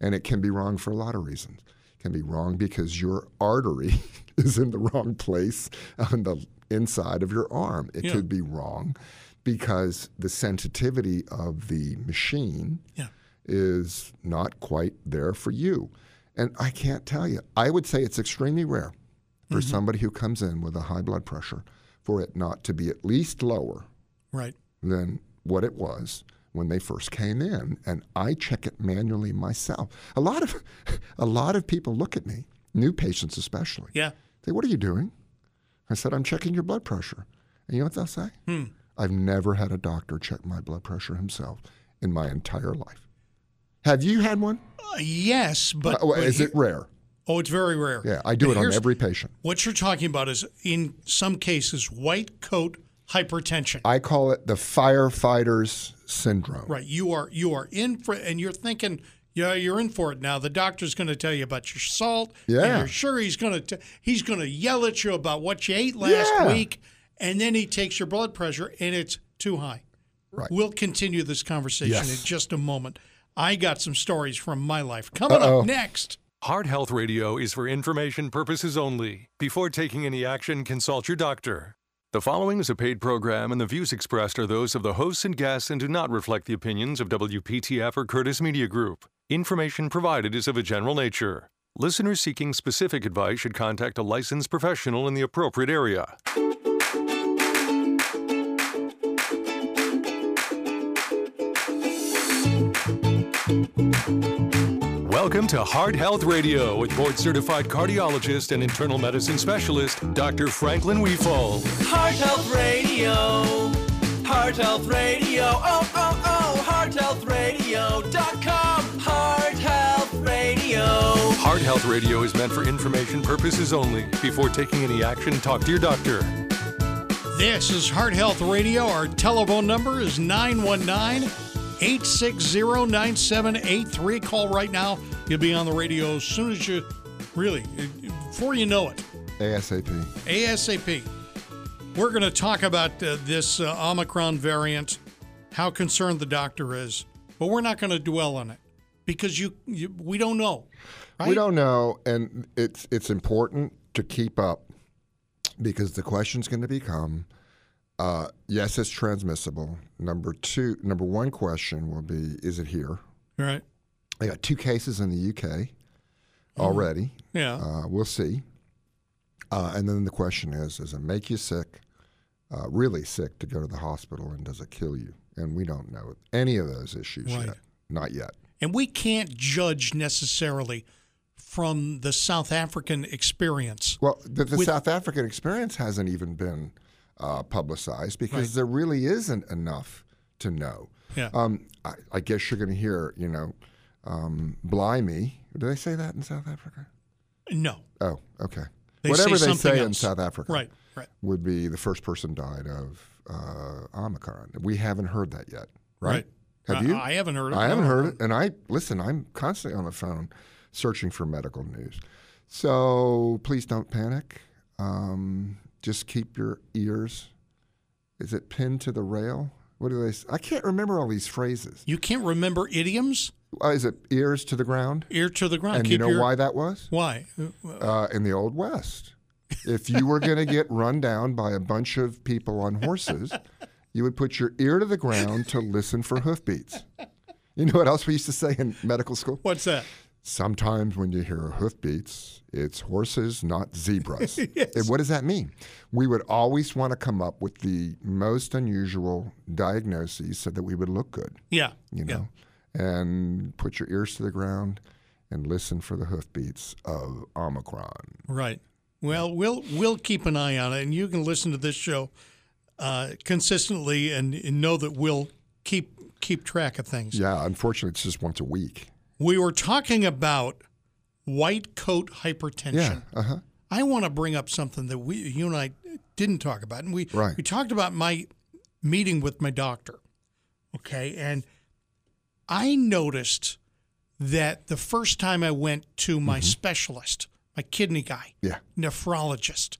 And it can be wrong for a lot of reasons. It can be wrong because your artery is in the wrong place on the inside of your arm. It Yeah. could be wrong because the sensitivity of the machine Yeah. Is not quite there for you. And I can't tell you. I would say it's extremely rare for Mm-hmm. somebody who comes in with a high blood pressure for it not to be at least lower Right. than what it was when they first came in and I check it manually myself. A lot of a lot of people look at me, new patients especially. Yeah. Say, "What are you doing?" I said, "I'm checking your blood pressure." And you know what they'll say? I've never had a doctor check my blood pressure himself in my entire life. Have you had one? Uh, yes, but, Uh, well, but is he- it rare? Oh, it's very rare. Yeah, I do But it on every patient. What you're talking about is, in some cases, white coat hypertension. I call it the firefighter's syndrome. right. You are you are in for, and you're thinking, yeah, you're in for it now. The doctor's going to tell you about your salt. and Yeah. you're sure he's going to he's going to yell at you about what you ate last Yeah. week, and then he takes your blood pressure, and it's too high. Right. We'll continue this conversation Yes. in just a moment. I got some stories from my life coming Uh-oh. up next. Heart Health Radio is for information purposes only. Before taking any action, consult your doctor. The following is a paid program, and the views expressed are those of the hosts and guests and do not reflect the opinions of WPTF or Curtis Media Group. Information provided is of a general nature. Listeners seeking specific advice should contact a licensed professional in the appropriate area. Welcome to Heart Health Radio with board certified cardiologist and internal medicine specialist, Dr. Franklin Wefald. Heart Health Radio. Heart Health Radio. Oh, oh, oh. HeartHealthRadio.com. Heart Health Radio. Heart Health Radio is meant for information purposes only. Before taking any action, talk to your doctor. This is Heart Health Radio. Our telephone number is 919 860 9783. Call right now. You'll be on the radio as soon as you, really, before you know it. ASAP. ASAP. We're going to talk about uh, this uh, Omicron variant, how concerned the doctor is, but we're not going to dwell on it because you, you we don't know. Right? We don't know, and it's it's important to keep up because the question's going to become: uh, yes, it's transmissible. Number two, number one question will be: Is it here? Right. I got two cases in the UK already. Yeah. Uh, we'll see. Uh, and then the question is: Does it make you sick? Uh, really sick to go to the hospital, and does it kill you? And we don't know any of those issues Right. yet. Not yet. And we can't judge necessarily from the South African experience. Well, the, the With- South African experience hasn't even been uh, publicized because Right. there really isn't enough to know. Yeah. Um, I, I guess you're going to hear, you know, um, blimey. Do they say that in South Africa? No. Oh, okay. They Whatever say they say in. South Africa Right. Right. would be the first person died of uh, Omicron. We haven't heard that yet, right? Right. Have I- you? I haven't heard it, I haven't no. heard it. And I, listen, I'm constantly on the phone searching for medical news. So please don't panic. Um, just keep your ears. Is it pinned to the rail? What do they say? I can't remember all these phrases. You can't remember idioms? Uh, is it ears to the ground? Ear to the ground. and Keep you know your, why that was? Why? Uh, in the Old West. If you were going to get run down by a bunch of people on horses, you would put your ear to the ground to listen for hoofbeats. You know what else we used to say in medical school? What's that? Sometimes when you hear hoofbeats, it's horses, not zebras. Yes. And what does that mean? We would always want to come up with the most unusual diagnoses so that we would look good, Yeah. you yeah. know, and put your ears to the ground and listen for the hoofbeats of Omicron. Right. Well, we'll we'll keep an eye on it, and you can listen to this show uh, consistently and, and know that we'll keep keep track of things. Yeah, unfortunately, it's just once a week. We were talking about white coat hypertension. Yeah, uh huh. I want to bring up something that we you and I didn't talk about, and we Right. we talked about my meeting with my doctor. Okay, and I noticed that the first time I went to my specialist, my kidney guy, Yeah. nephrologist.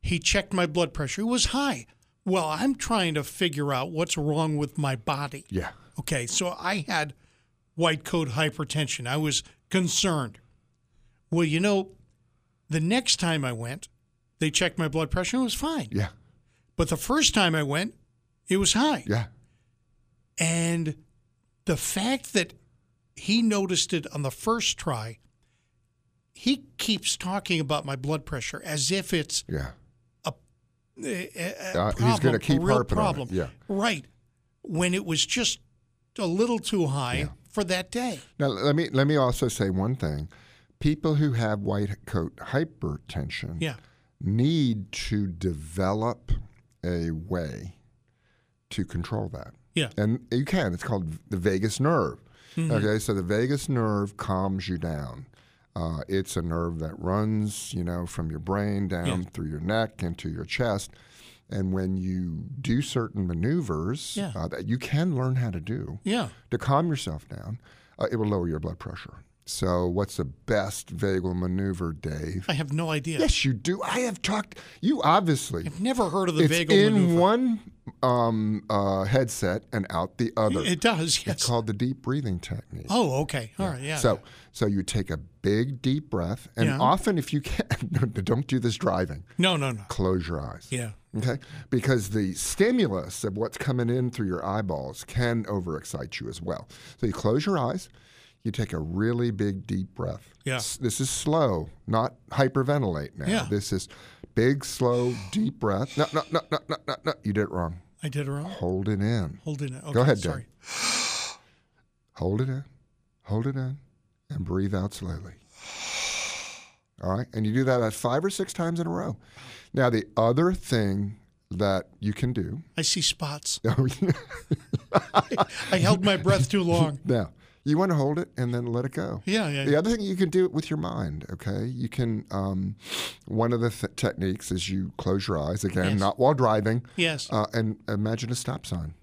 He checked my blood pressure. It was high. Well, I'm trying to figure out what's wrong with my body. Yeah. Okay, so I had white coat hypertension. I was concerned. Well, you know, the next time I went, they checked my blood pressure and it was fine. Yeah. But the first time I went, it was high. Yeah. And the fact that he noticed it on the first try, he keeps talking about my blood pressure as if it's Yeah. a, a, a Uh, he's problem, gonna keep a real harping on it, problem. yeah. Right. When it was just a little too high for that day. Now let me let me also say one thing: people who have white coat hypertension Yeah. need to develop a way to control that. Yeah. And you can. It's called the vagus nerve. Mm-hmm. Okay, so the vagus nerve calms you down. Uh, it's a nerve that runs, you know, from your brain down Yeah. through your neck into your chest. And when you do certain maneuvers Yeah. uh, that you can learn how to do Yeah. to calm yourself down, uh, it will lower your blood pressure. So, what's the best vagal maneuver, Dave? I have no idea. Yes, you do. I have talked. You obviously. I've never heard of the it's vagal in maneuver. one um, uh, headset and out the other. It does, Yes. It's called the deep breathing technique. Oh, okay. All right. Yeah. So, so you take a big deep breath, and Yeah. often, if you can, no don't do this driving. no, no, no. Close your eyes. Yeah. Okay, because the stimulus of what's coming in through your eyeballs can overexcite you as well. So you close your eyes, you take a really big deep breath. Yeah. This is slow, not hyperventilate now. Yeah. This is big, slow, deep breath. No, no, no, no, no, no, no. You did it wrong. I did it wrong. Hold it in. Hold it. in. Okay, Go ahead, Dan. Sorry. Hold it in. Hold it in. And breathe out slowly. All right. And you do that five or six times in a row. Now, the other thing that you can do. I see spots. Oh, I held my breath too long. now, you want to hold it and then let it go. Yeah, yeah. The other thing you can do it with your mind. Okay, you can. Um, one of the th- techniques is you close your eyes again, Yes. not while driving, Yes. uh, and imagine a stop sign.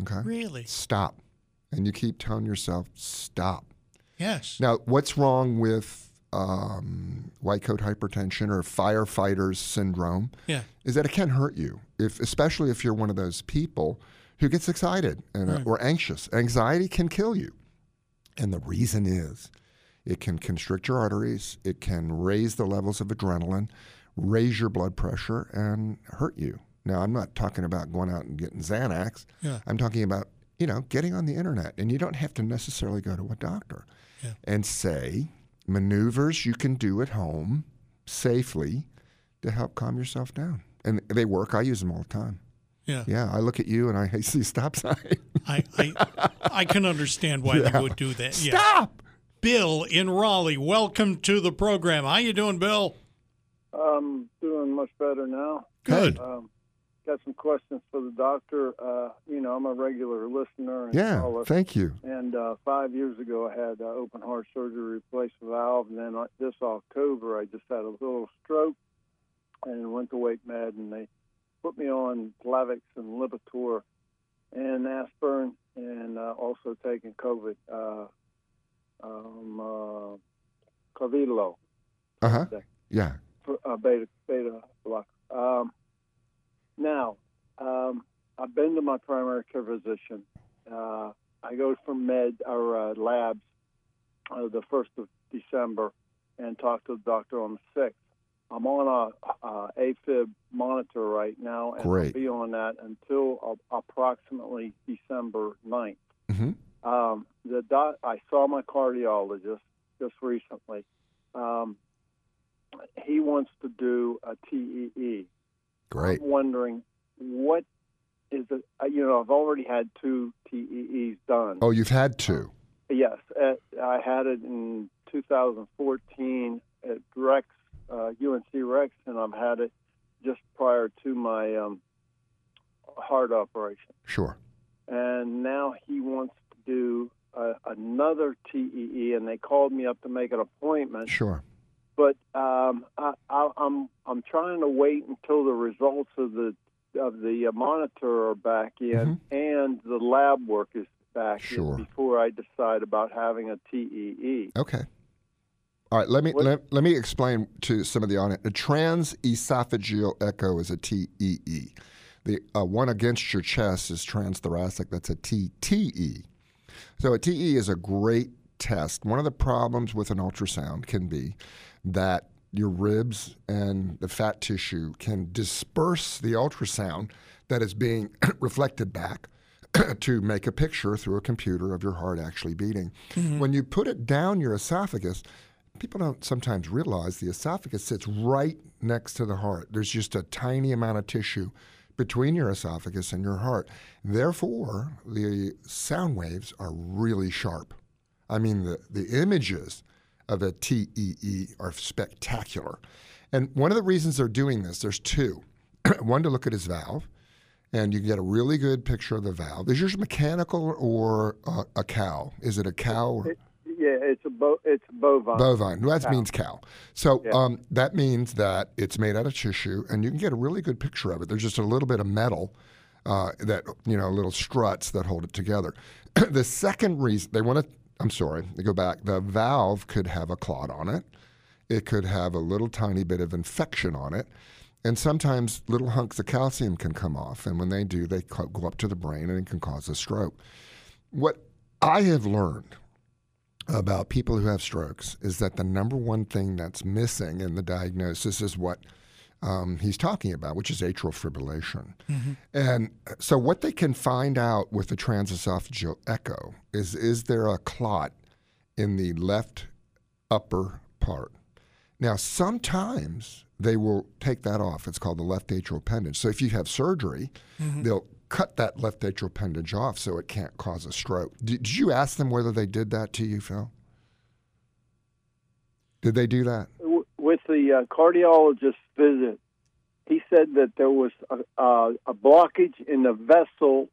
Okay, really? stop, and you keep telling yourself stop. Yes. Now, what's wrong with um, white coat hypertension or firefighters syndrome Yeah. is that it can hurt you, if especially if you're one of those people who gets excited and, uh, or anxious. Anxiety can kill you, and the reason is it can constrict your arteries, it can raise the levels of adrenaline, raise your blood pressure, and hurt you. Now, I'm not talking about going out and getting Xanax. Yeah. I'm talking about you know getting on the internet, and you don't have to necessarily go to a doctor Yeah. and say maneuvers you can do at home safely to help calm yourself down. And they work. I use them all the time. Yeah. Yeah, I look at you and I see stop sign. I, I I can understand why Yeah. they would do that. Yeah. Stop. Bill in Raleigh, welcome to the program. How you doing, Bill? I'm doing much better now. Good. Um, got some questions for the doctor. Uh, you know, I'm a regular listener and Yeah, caller. thank you. And uh, five years ago, I had uh, open heart surgery, replace a valve, and then uh, this October, I just had a little stroke and went to Wake Med, and they put me on Plavix and Lipitor and aspirin, and uh, also taking COVID, uh, um, uh, Uh huh. Yeah. for, uh, beta beta blocker. Um, now, um, I've been to my primary care physician. Uh, I go for med or uh, labs uh, the first of December and talk to the doctor on the sixth. I'm on a, a AFib monitor right now, and Great. I'll be on that until uh, approximately December 9th. hmm Um, the doc, I saw my cardiologist just recently. Um, he wants to do a TEE. Great. I'm wondering what is it? uh, You know, I've already had two TEEs done. Oh, you've had two. Yes, uh, I had it in 2014 at Rex, uh, UNC Rex, and I've had it just prior to my um, heart operation. Sure. And now he wants to do uh, another TEE, and they called me up to make an appointment. Sure. But um, I, I, I'm I'm trying to wait until the results of the of the monitor are back in and the lab work is back in Sure. before I decide about having a TEE. Okay. All right, let me let, let me explain to some of the audience. A transesophageal echo is a TEE. The uh, one against your chest is transthoracic. That's a TTE. So a TE is a great test. One of the problems with an ultrasound can be that your ribs and the fat tissue can disperse the ultrasound that is being reflected back to make a picture through a computer of your heart actually beating. When you put it down your esophagus, people don't sometimes realize the esophagus sits right next to the heart. There's just a tiny amount of tissue between your esophagus and your heart. Therefore, the sound waves are really sharp. I mean, the, the images of a TEE are spectacular. And one of the reasons they're doing this, there's two. one, to look at his valve, and you can get a really good picture of the valve. Is yours mechanical or uh, a cow? Is it a cow? Or? It's a bo- it's bovine. Bovine. That Cow. means cow. So Yeah. um, that means that it's made out of tissue, and you can get a really good picture of it. There's just a little bit of metal uh, that you know, little struts that hold it together. the second reason they want to, I'm sorry, they go back. The valve could have a clot on it. It could have a little tiny bit of infection on it. And sometimes little hunks of calcium can come off, and when they do, they co- go up to the brain and it can cause a stroke. What I have learned about people who have strokes is that the number one thing that's missing in the diagnosis is what um, he's talking about, which is atrial fibrillation. Mm-hmm. And uh, so, what they can find out with the transesophageal echo is is there a clot in the left upper part? Now, sometimes they will take that off. It's called the left atrial appendage. So, if you have surgery, mm-hmm. they'll cut that left atrial appendage off so it can't cause a stroke. Did, did you ask them whether they did that to you, Phil? Did they do that? With the uh, cardiologist visit, he said that there was a, a, a blockage in the vessel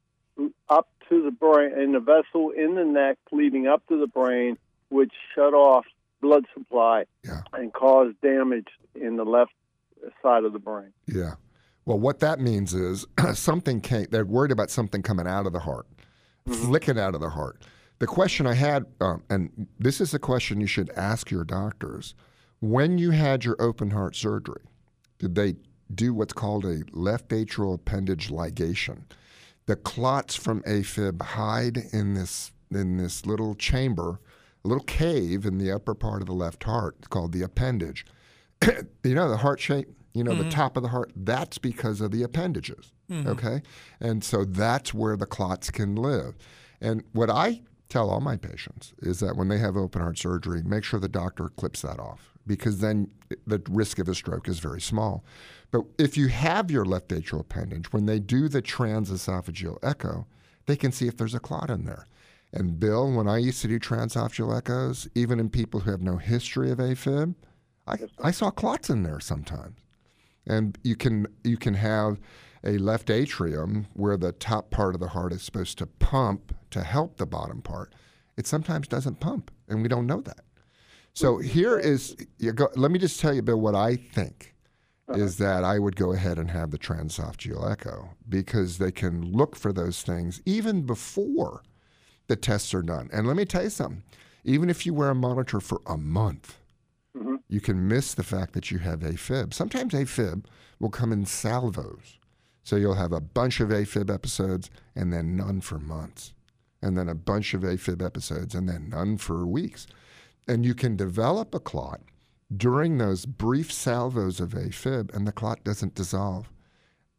up to the brain, in the vessel in the neck leading up to the brain, which shut off blood supply Yeah. and caused damage in the left side of the brain. Yeah. Well, what that means is something came, they're worried about something coming out of the heart, flicking out of the heart. The question I had, um, and this is a question you should ask your doctors when you had your open heart surgery, did they do what's called a left atrial appendage ligation? The clots from AFib hide in this in this little chamber, a little cave in the upper part of the left heart. Called the appendage. you know the heart shape. You know the mm-hmm. top of the heart. That's because of the appendages. Mm-hmm. Okay, and so that's where the clots can live. And what I tell all my patients is that when they have open heart surgery, make sure the doctor clips that off because then the risk of a stroke is very small. But if you have your left atrial appendage, when they do the transesophageal echo, they can see if there's a clot in there. And Bill, when I used to do transesophageal echoes, even in people who have no history of AFib, I, I saw clots in there sometimes. And you can you can have a left atrium where the top part of the heart is supposed to pump to help the bottom part. It sometimes doesn't pump, and we don't know that. So here is you go, let me just tell you, Bill, what I think uh-huh. is that I would go ahead and have the transesophageal echo because they can look for those things even before the tests are done. And let me tell you something: even if you wear a monitor for a month, you can miss the fact that you have AFib. Sometimes AFib will come in salvos. So you'll have a bunch of AFib episodes and then none for months. and then a bunch of AFib episodes, and then none for weeks. And you can develop a clot during those brief salvos of AFib, and the clot doesn't dissolve.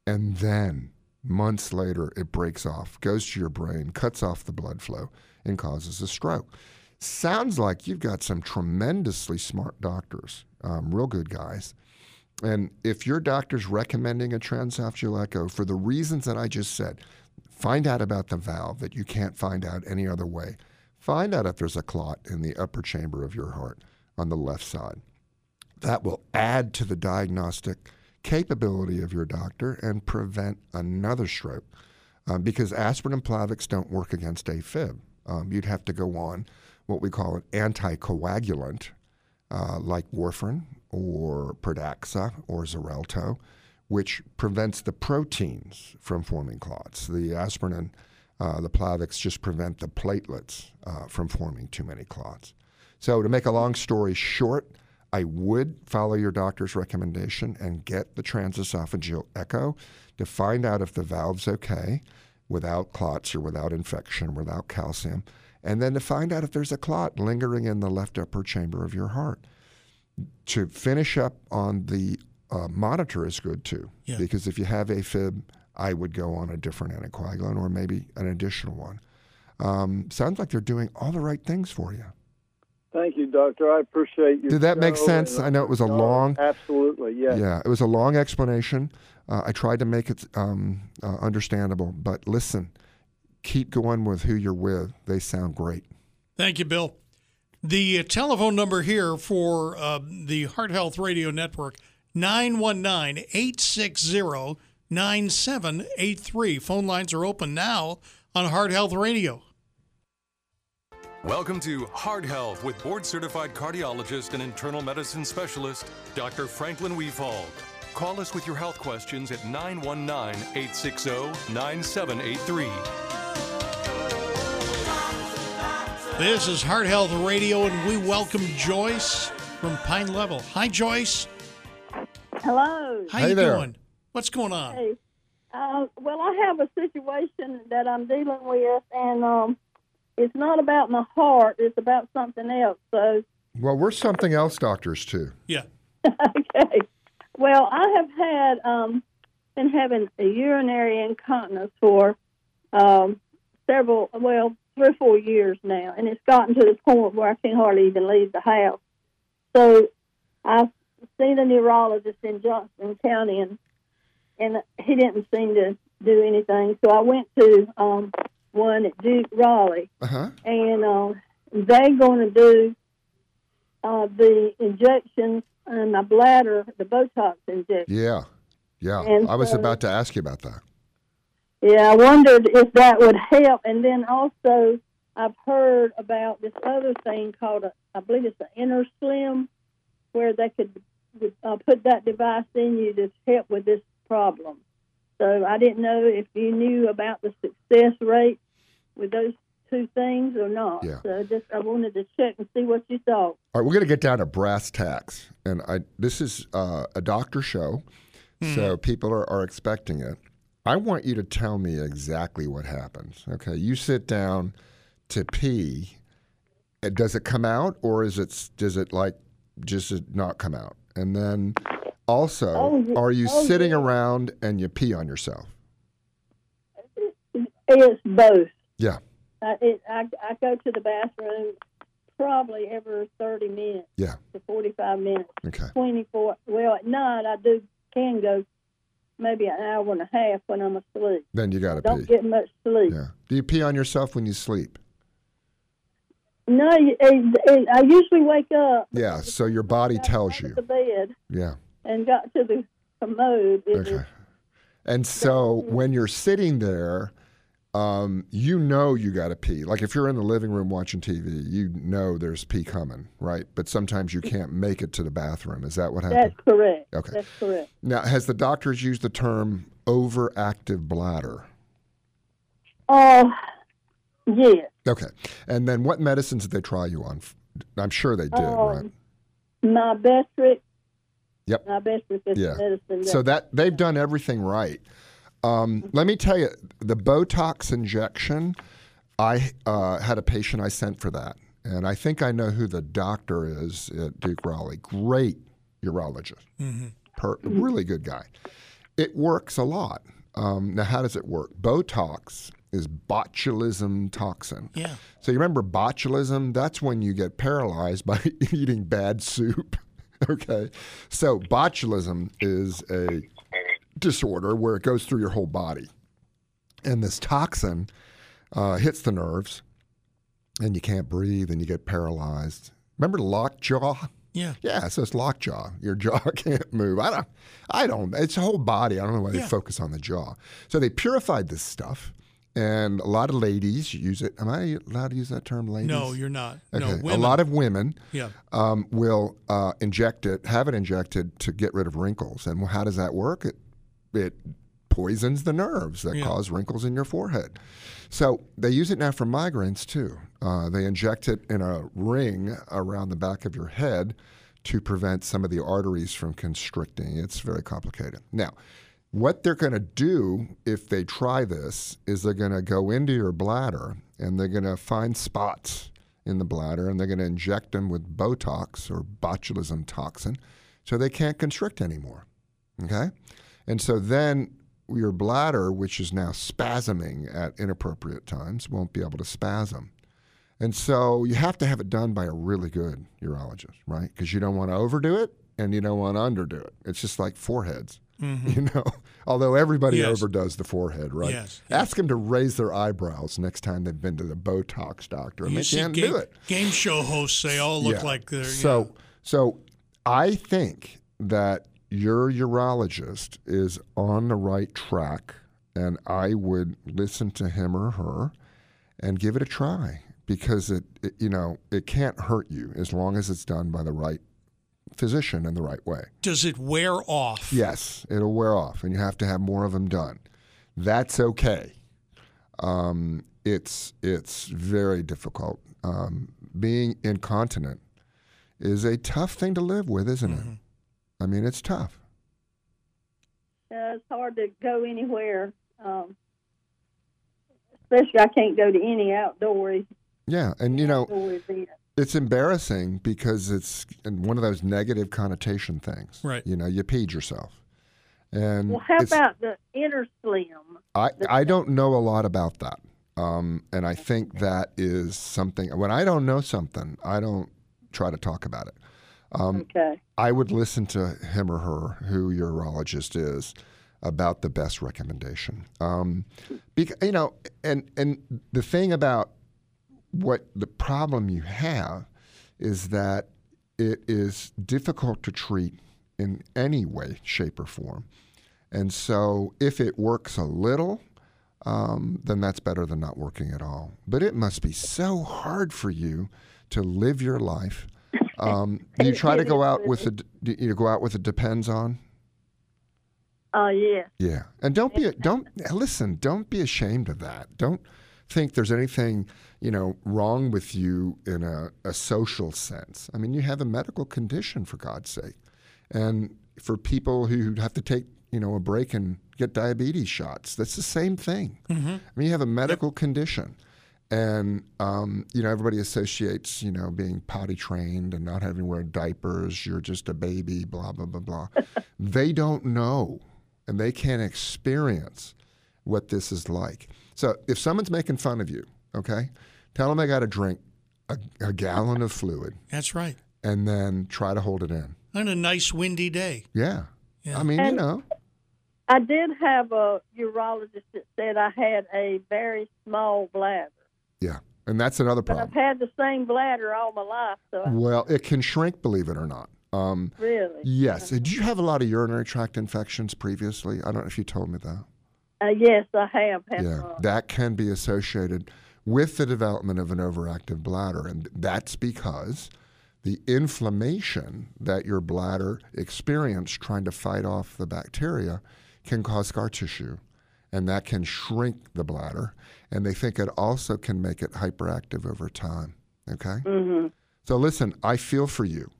And then months later, it breaks off, goes to your brain, cuts off the blood flow, and causes a stroke. Sounds like you've got some tremendously smart doctors, um, real good guys. And if your doctor's recommending a transesophageal echo for the reasons that I just said, find out about the valve that you can't find out any other way. Find out if there's a clot in the upper chamber of your heart on the left side. That will add to the diagnostic capability of your doctor and prevent another stroke um, because aspirin and Plavix don't work against AFib. Um, you'd have to go on what we call an anticoagulant uh, like warfarin or Pradaxa or Xarelto, which prevents the proteins from forming clots. The aspirin and uh, the Plavix just prevent the platelets uh, from forming too many clots. So, to make a long story short, I would follow your doctor's recommendation and get the transesophageal echo to find out if the valve's okay without clots or without infection, without calcium, and then to find out if there's a clot lingering in the left upper chamber of your heart. To finish up on the uh, monitor is good too, Yeah. because if you have AFib, I would go on a different anticoagulant or maybe an additional one. Um, sounds like they're doing all the right things for you. Thank you, Doctor. I appreciate you. Did that make sense? I know it was a long- Absolutely, yeah. Yeah, it was a long explanation. Uh, I tried to make it um, uh, understandable, but listen, keep going with who you're with. They sound great. Thank you, Bill. The uh, telephone number here for uh, the Heart Health Radio Network 919 860 9783. Phone lines are open now on Heart Health Radio. Welcome to Heart Health with board certified cardiologist and internal medicine specialist, Dr. Franklin Wefald. Call us with your health questions at 919 860 9783. This is Heart Health Radio, and we welcome Joyce from Pine Level. Hi, Joyce. Hello. How Hey you there. doing? What's going on? Hey. Uh, well, I have a situation that I'm dealing with, and um, it's not about my heart. It's about something else. So, Well, we're something else doctors too. Yeah. okay. Well, I have had um, been having a urinary incontinence for um, several, well, three or four years now, and it's gotten to the point where I can hardly even leave the house. So, I've seen a neurologist in Johnston County, and and he didn't seem to do anything. So I went to um, one at Duke Raleigh, Uh huh. and uh, they're going to do uh, the injections in my bladder, the Botox injection. Yeah. Yeah. And I was so- about to ask you about that. Yeah, I wondered if that would help. And then also, I've heard about this other thing called, a, I believe it's an inner slim, where they could uh, put that device in you to help with this problem. So I didn't know if you knew about the success rate with those two things or not. Yeah. So just I wanted to check and see what you thought. All right, we're going to get down to brass tacks, and I this is uh, a doctor show, so people are, are expecting it. I want you to tell me exactly what happens. Okay, you sit down to pee. Uh, Does it come out, or is it does it like just not come out? And then also, Oh, are you oh, sitting yeah. around and you pee on yourself? It's both. Yeah, I, it, I, I go to the bathroom probably every 30 minutes yeah. to 45 minutes. Okay. 24. Well, at night I do can go maybe an hour and a half when I'm asleep. Then you got to pee. Don't get much sleep. Yeah. Do you pee on yourself when you sleep? No, it, it, eh, eh, I usually wake up. Yeah. So your body tells you. The bed Yeah. and got to the commode. Okay. And so when you're sitting there, um, you know you got to pee. Like if you're in the living room watching TV, you know there's pee coming, right? But sometimes you can't make it to the bathroom. Is that what happened? that's correct. Okay. That's correct. Now, has the doctors used the term overactive bladder? Oh, yes. Okay. And then what medicines did they try you on? I'm sure they did, Um, right? Myrbetriq. Yep. My is Yeah. the medicine. So that they've done everything right. Um, let me tell you, the Botox injection I uh, had a patient I sent for that, and I think I know who the doctor is at Duke Raleigh. Great urologist, per, really good guy. It works a lot. Um, now, how does it work? Botox is botulism toxin. Yeah. So you remember botulism? That's when you get paralyzed by eating bad soup. okay. So botulism is a disorder where it goes through your whole body. And this toxin uh, hits the nerves, and you can't breathe, and you get paralyzed. Remember lockjaw? Yeah. Yeah, so it's lockjaw. Your jaw can't move. I don't. I don't. It's a whole body. I don't know why they focus on the jaw. So they purified this stuff, and a lot of ladies use it. Am I allowed to use that term, ladies? No, you're not. Okay. No, a lot of women Yeah. um, will uh, inject it, have it injected to get rid of wrinkles. And how does that work? It it poisons the nerves that Yeah. cause wrinkles in your forehead. So they use it now for migraines too. Uh, they inject it in a ring around the back of your head to prevent some of the arteries from constricting. It's very complicated. Now, what they're going to do if they try this is they're going to go into your bladder and they're going to find spots in the bladder and they're going to inject them with Botox or botulism toxin so they can't constrict anymore. Okay? And so then your bladder, which is now spasming at inappropriate times, won't be able to spasm. And so you have to have it done by a really good urologist, right? Because you don't want to overdo it and you don't want to underdo it. It's just like foreheads, mm-hmm. you know. Although everybody Yes. overdoes the forehead, right? Yes, Ask them to raise their eyebrows next time they've been to the Botox doctor, and You they can't game, do it. game show hosts, they all look Yeah. like they're. you so. know, So I think that your urologist is on the right track, and I would listen to him or her and give it a try because it, it you know it can't hurt you as long as it's done by the right physician in the right way. does it wear off? Yes, it'll wear off, and you have to have more of them done. That's okay. Um, it's it's very difficult. Um, being incontinent is a tough thing to live with, isn't Mm-hmm. it? I mean, it's tough. Uh, it's hard to go anywhere. Um, especially, I can't go to any outdoor Yeah, and you know, it's embarrassing because it's one of those negative connotation things. Right. You know, you peed yourself, and Well, how about the inner slim? I, I don't know a lot about that. Um, and I think that is something, when I don't know something, I don't try to talk about it. Um, Okay. I would listen to him or her, who your urologist is, about the best recommendation. Um, because, you know, and, and the thing about what the problem you have is that it is difficult to treat in any way, shape, or form. And so if it works a little, um, then that's better than not working at all. But it must be so hard for you to live your life. Um, do you try to go out with a, do you go out with a depends on? Oh, yeah. Yeah, and don't be don't listen. Don't be ashamed of that. Don't think there's anything you know wrong with you in a, a social sense. I mean, you have a medical condition for God's sake, and for people who have to take you know a break and get diabetes shots, that's the same thing. I mean, you have a medical condition, and um, you know everybody associates you know being potty trained and not having to wear diapers. You're just a baby. Blah blah blah blah. they don't know, and they can't experience what this is like. So if someone's making fun of you, okay, tell them they got to drink a, a gallon of fluid That's right. and then try to hold it in. On a nice windy day. Yeah. Yeah. I mean, you know. I did have a urologist that said I had a very small bladder, Yeah. And that's another but I've had the same bladder all my life. So Well, it can shrink, believe it or not. Um, really, yes. Did you have a lot of urinary tract infections previously? I don't know if you told me that. uh, yes, I have. Yeah, that can be associated with the development of an overactive bladder. And that's because the inflammation that your bladder experienced trying to fight off the bacteria can cause scar tissue. And that can shrink the bladder. And they think it also can make it hyperactive over time. Okay? Mm-hmm. So listen, I feel for you.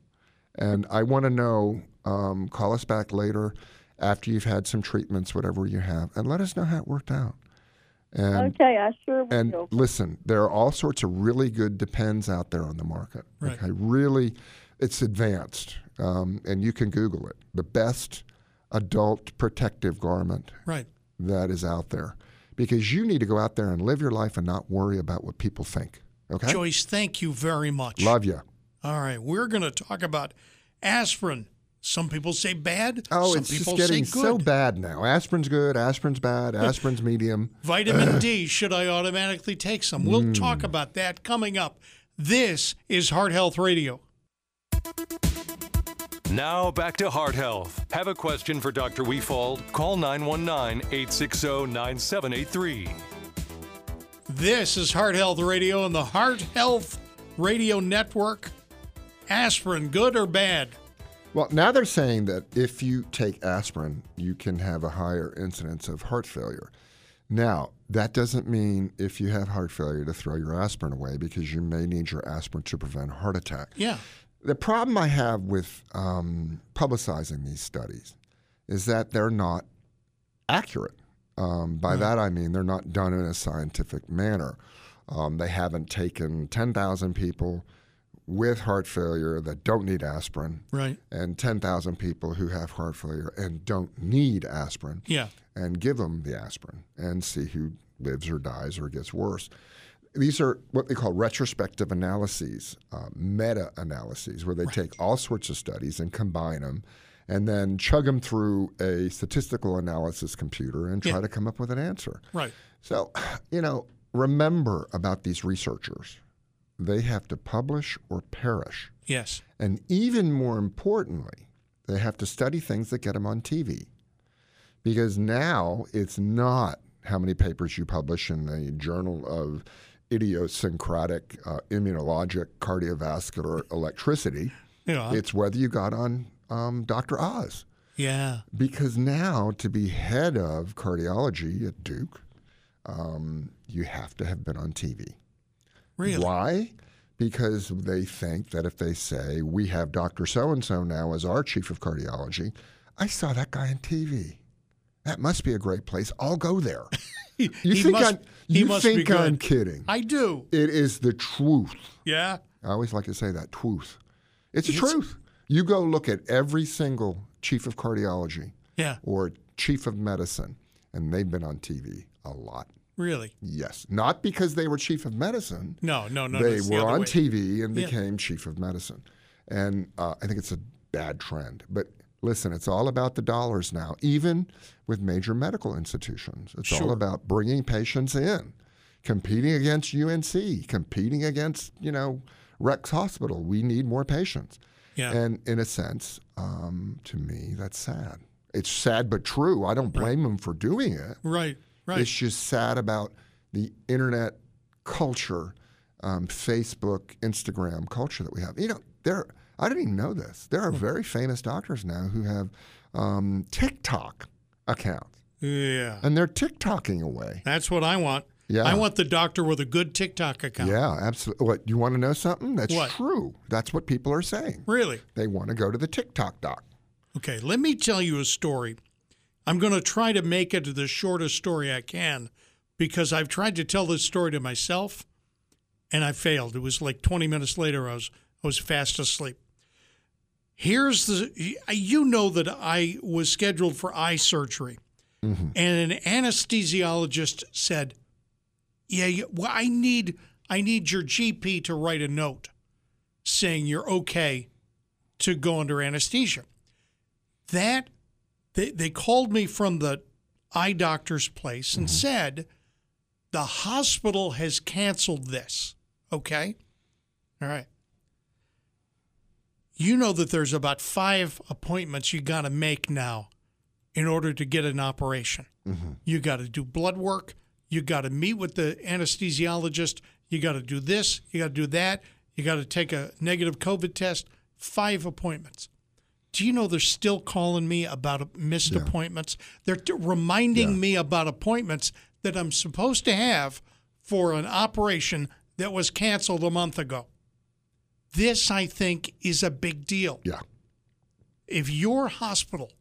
And I want to know, um, call us back later after you've had some treatments, whatever you have, and let us know how it worked out. And okay, I sure will. and listen, there are all sorts of really good depends out there on the market. Right. Okay, really, it's advanced, um, and you can Google it. The best adult protective garment Right. That is out there, because you need to go out there and live your life and not worry about what people think. Okay, Joyce, thank you very much. love you. All right, we're going to talk about aspirin. Some people say bad. Oh, some it's people just getting say good. so bad now. Aspirin's good, aspirin's bad, aspirin's medium. Vitamin D, should I automatically take some? We'll Mm. talk about that coming up. This is Heart Health Radio. Now back to Heart Health. Have a question for Dr. Wefald? Call 919 860 9783. This is Heart Health Radio and the Heart Health Radio Network. Aspirin, good or bad? Well, now they're saying that if you take aspirin, you can have a higher incidence of heart failure. Now, that doesn't mean if you have heart failure to throw your aspirin away because you may need your aspirin to prevent a heart attack. Yeah. The problem I have with um, publicizing these studies is that they're not accurate. Um, by that I mean they're not done in a scientific manner. Um, they haven't taken 10,000 people with heart failure that don't need aspirin Right. and 10,000 people who have heart failure and don't need aspirin Yeah. and give them the aspirin and see who lives or dies or gets worse. These are what they call retrospective analyses, uh, meta analyses, where they take all sorts of studies and combine them and then chug them through a statistical analysis computer and try Yeah. to come up with an answer. Right. So, you know, remember about these researchers they have to publish or perish. Yes. And even more importantly, they have to study things that get them on TV. Because now it's not how many papers you publish in the Journal of Idiosyncratic uh, Immunologic Cardiovascular Electricity. Yeah. It's whether you got on um, Dr. Oz. yeah. Because now, to be head of cardiology at Duke, um, you have to have been on TV. Really? Why? Because they think that if they say, we have Dr. So and so now as our chief of cardiology, I saw that guy on TV. That must be a great place. I'll go there. You He think, must- I'm, you must think I'm kidding? I do. It is the truth. Yeah. I always like to say that truth. It's the It's- truth. You go look at every single chief of cardiology Yeah. or chief of medicine, and they've been on TV a lot. Really? Yes, not because they were chief of medicine. No, no, no. they that's the were on way. TV and Yeah. became chief of medicine, and uh, I think it's a bad trend. But listen, it's all about the dollars now, even with major medical institutions. It's all about bringing patients in, competing against UNC, competing against you know Rex Hospital. We need more patients. Yeah. And in a sense, um, to me, that's sad. It's sad but true. I don't blame them for doing it. Right. Right. It's just sad about the internet culture, um, Facebook, Instagram culture that we have. You know, there. I didn't even know this. There Hmm. are very famous doctors now who have um, TikTok accounts, yeah. and they're TikToking away. That's what I want. Yeah. I want the doctor with a good TikTok account. Yeah, absolutely. What you want to know something? That's What? true. That's what people are saying. Really? They want to go to the TikTok doc. Okay, let me tell you a story. I'm going to try to make it the shortest story I can because I've tried to tell this story to myself and I failed. It was like 20 minutes later I was I was fast asleep. Here's the you know that I was scheduled for eye surgery. Mm-hmm. And an anesthesiologist said, "Yeah, well, I need I need your GP to write a note saying you're okay to go under anesthesia." that they, they called me from the eye doctor's place and mm-hmm. said the hospital has canceled this. Okay? All right you know that there's about five appointments you got to make now in order to get an operation. Mm-hmm. You got to do blood work you got to meet with the anesthesiologist you got to do this you got to do that you got to take a negative covid test five appointments. Do you know they're still calling me about missed appointments? They're t- reminding me about appointments that I'm supposed to have for an operation that was canceled a month ago. This, I think, is a big deal. Yeah. If your hospital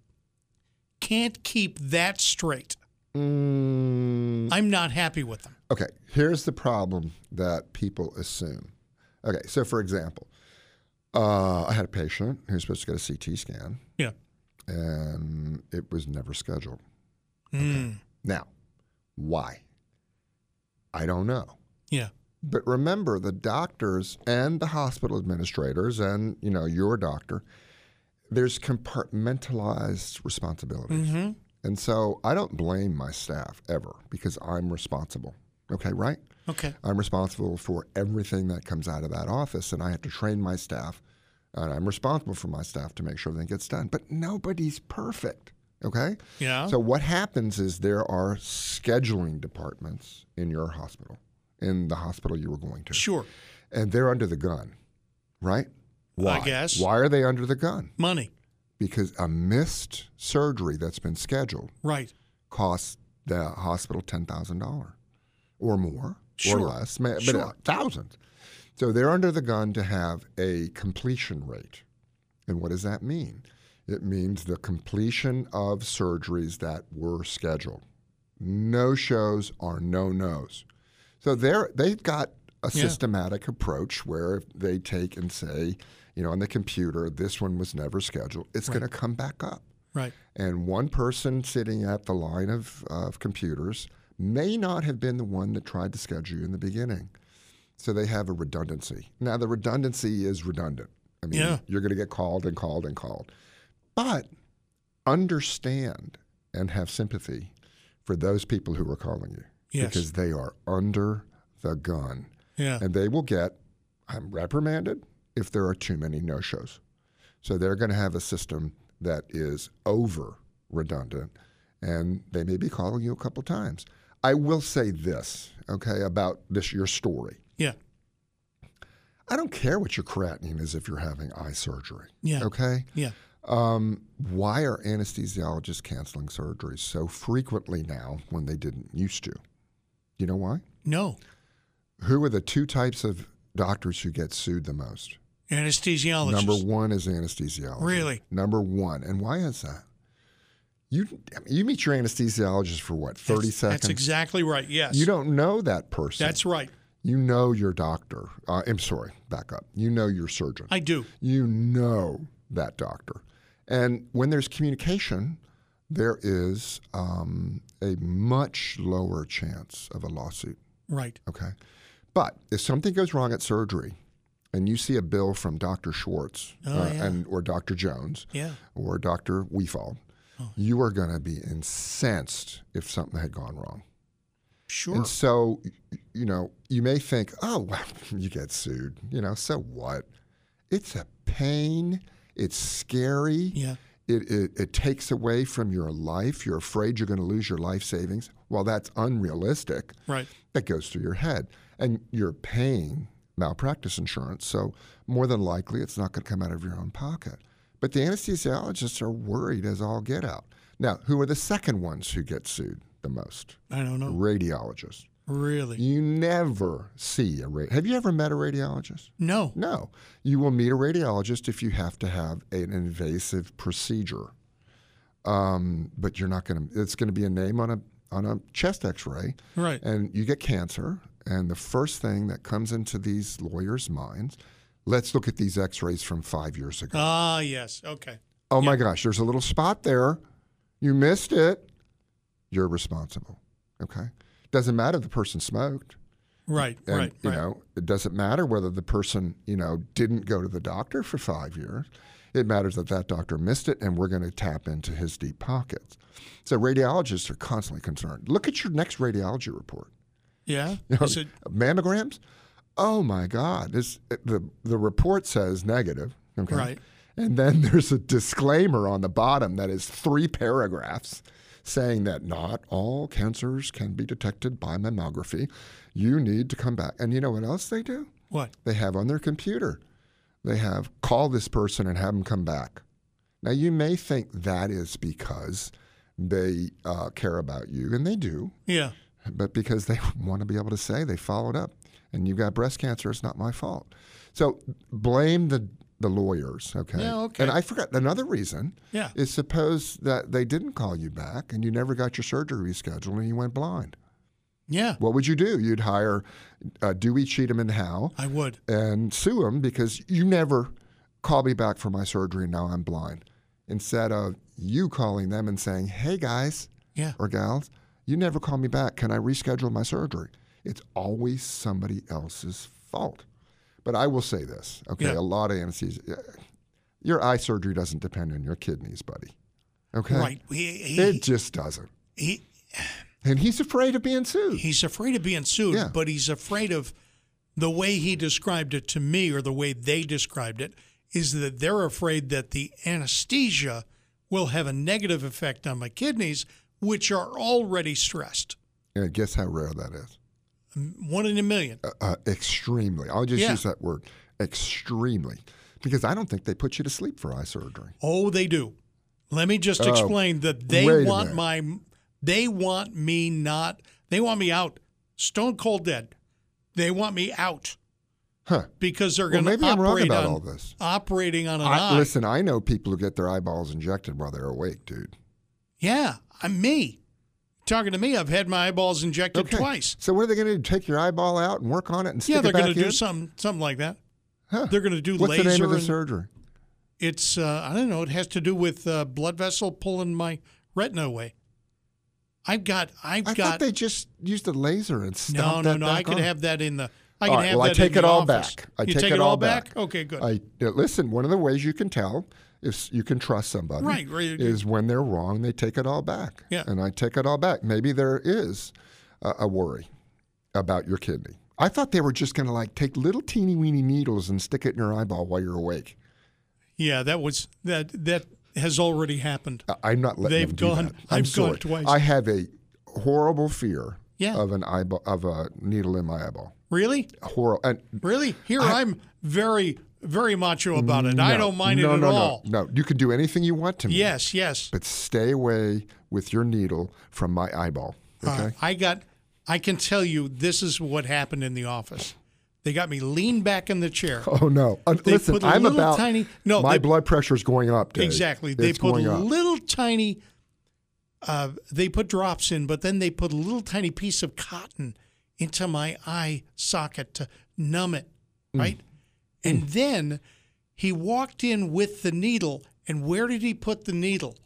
can't keep that straight, Mm, I'm not happy with them. okay, here's the problem that people assume. Okay, so for example, uh, I had a patient who was supposed to get a CT scan, Yeah. and it was never scheduled. Mm. Now, why? I don't know. Yeah. But remember, the doctors and the hospital administrators, and you know your doctor, there's compartmentalized responsibilities, hmm and so I don't blame my staff ever because I'm responsible. Okay, right? Okay. I'm responsible for everything that comes out of that office, and I have to train my staff, and I'm responsible for my staff to make sure everything gets done. But nobody's perfect. Okay. Yeah. So what happens is there are scheduling departments in your hospital, in the hospital you were going to, Sure. and they're under the gun, right? Why? guess. Why are they under the gun? Money. Because a missed surgery that's been scheduled Right. costs the hospital ten thousand dollars or more Sure. or less, but Sure. uh, thousands. So they're under the gun to have a completion rate. And what does that mean? It means the completion of surgeries that were scheduled. No shows are no nos. So they're they've got a Yeah. systematic approach where they take and say, you know, on the computer, this one was never scheduled. It's Right. going to come back up. Right. And one person sitting at the line of, of computers may not have been the one that tried to schedule you in the beginning. So they have a redundancy. Now, the redundancy is redundant. I mean, Yeah. you're going to get called and called and called. But understand and have sympathy for those people who are calling you Yes. because they are under the gun Yeah. and they will get I'm reprimanded if there are too many no shows. So they're going to have a system that is over redundant, and they may be calling you a couple times. I will say this, okay, about this your story. Yeah. I don't care what your creatinine is if you're having eye surgery. Yeah. Okay. Yeah. Um, why are anesthesiologists canceling surgeries so frequently now when they didn't used to? You know why? No. Who are the two types of doctors who get sued the most? Anesthesiologist. Number one is anesthesiology. Really? Number one. And why is that? You you meet your anesthesiologist for what, 30 that's, seconds? That's exactly right. Yes. You don't know that person. That's right. You know your doctor. Uh, I'm sorry, back up. You know your surgeon. I do. you know that doctor. And when there's communication, there is um, a much lower chance of a lawsuit. Right. Okay. But if something goes wrong at surgery and you see a bill from Dr. Schwartz uh, Oh, yeah. and or Dr. Jones Yeah. or Dr. Wefald, Oh. you are going to be incensed if something had gone wrong. Sure. And so, you know, you may think, oh, well, you get sued. You know, so what? It's a pain. It's scary. yeah. It, it, it takes away from your life. You're afraid you're going to lose your life savings. Well, that's unrealistic. Right. That goes through your head. And you're paying malpractice insurance. So, more than likely, it's not going to come out of your own pocket. But the anesthesiologists are worried as all get out. Now, who are the second ones who get sued the most? I don't know. Radiologists. Really. You never see a radi- Have you ever met a radiologist? No. No. You will meet a radiologist if you have to have an invasive procedure. Um, but you're not going to. It's going to be a name on a on a chest X-ray, Right. and you get cancer. And the first thing that comes into these lawyers' minds, let's look at these X-rays from five years ago. Ah, yes. Okay. oh my gosh, there's a little spot there. You missed it. You're responsible. Okay. Doesn't matter if the person smoked. Right. And, right. you right. know, it doesn't matter whether the person, you know, didn't go to the doctor for five years. It matters that that doctor missed it, and we're going to tap into his deep pockets. So radiologists are constantly concerned. Look at your next radiology report. yeah. You know, Is it? mammograms? Oh my God! This the the report says negative. Okay. Right. And then there's a disclaimer on the bottom that is three paragraphs saying that not all cancers can be detected by mammography. You need to come back. And you know what else they do? What? They have on their computer, they have call this person and have them come back. Now, you may think that is because they uh, care about you, and they do, Yeah. but because they want to be able to say they followed up and you got breast cancer, it's not my fault. So blame the the lawyers. Okay. Yeah, okay. And I forgot another reason. Yeah. Is suppose that they didn't call you back and you never got your surgery rescheduled and you went blind. Yeah, What would you do? You'd hire uh, Dewey, Cheatham, and Howe I would. and sue them because you never called me back for my surgery and now I'm blind. Instead of you calling them and saying, hey guys Yeah. or gals, you never called me back. Can I reschedule my surgery? It's always somebody else's fault. But I will say this, okay? Yeah. A lot of anesthesia. Uh, your eye surgery doesn't depend on your kidneys, buddy. Okay? Right. He, he, It just doesn't. he, And he's afraid of being sued. he's afraid of being sued, Yeah. but he's afraid of the way he described it to me or the way they described it is that they're afraid that the anesthesia will have a negative effect on my kidneys, which are already stressed. And guess how rare that is? One in a million. Uh, uh, extremely. I'll just Yeah. use that word. Extremely. Because I don't think they put you to sleep for eye surgery. Oh, they do. Let me just Oh, explain that they want my they want me not they want me out stone cold dead. They want me out Huh. because they're going to maybe I'm wrong about on all this. operating on an I, eye. listen, I know people who get their eyeballs injected while they're awake, dude. Yeah, I'm me. Talking to me, I've had my eyeballs injected twice. So what are they going to do? Take your eyeball out and work on it and stick Yeah, they're it back Yeah, they're going to do in? something something like that. Huh. They're going to do What's laser. the name of the surgery? It's uh, I don't know. It has to do with uh, blood vessel pulling my retina away. I've got I've I got thought they just used a laser and no no that no. I back could on. have that in the. I All can right, have well, I take in it all office. back. I you take take it all all back. Okay, good. I listen. One of the ways you can tell if you can trust somebody, Right, right. is when they're wrong, they take it all back. Yeah. and I take it all back. Maybe there is a, a worry about your kidney. I thought they were just going to like take little teeny weeny needles and stick it in your eyeball while you're awake. yeah, that was that that has already happened. I'm not letting They've them do gone- that. I'm I've gone sorry. twice. I have a horrible fear Yeah. of an eyeball of a needle in my eyeball. Really, Horrible. And really. Here I, am very very macho about it. I don't mind no, it at no, all. No, no, you can do anything you want to me. Yes, yes. but stay away with your needle from my eyeball. Okay. Uh, I got. I can tell you, this is what happened in the office. They got me leaned back in the chair. oh no! Uh, They listen, put a I'm little about tiny- no, My they- blood pressure's going up. Dave. Exactly. They It's put going up. little tiny. Uh, they put drops in, but then they put a little tiny piece of cotton into my eye socket to numb it, Mm. Right? And mm. then he walked in with the needle, and where did he put the needle?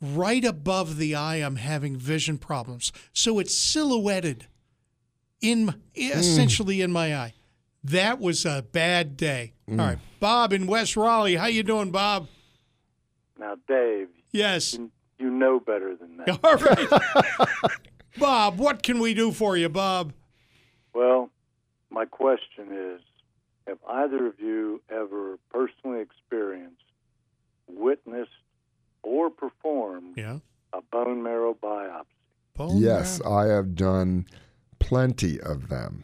Right above the eye. I'm having vision problems, so it's silhouetted in mm. essentially in my eye. That was a bad day. Mm. All right, Bob in West Raleigh, how you doing, Bob? Now, Dave, Yes. you, you know better than that. All right. Bob, what can we do for you, Bob? Well, my question is Have either of you ever personally experienced, witnessed, or performed Yeah. a bone marrow biopsy? Bone yes, marrow. I have done plenty of them.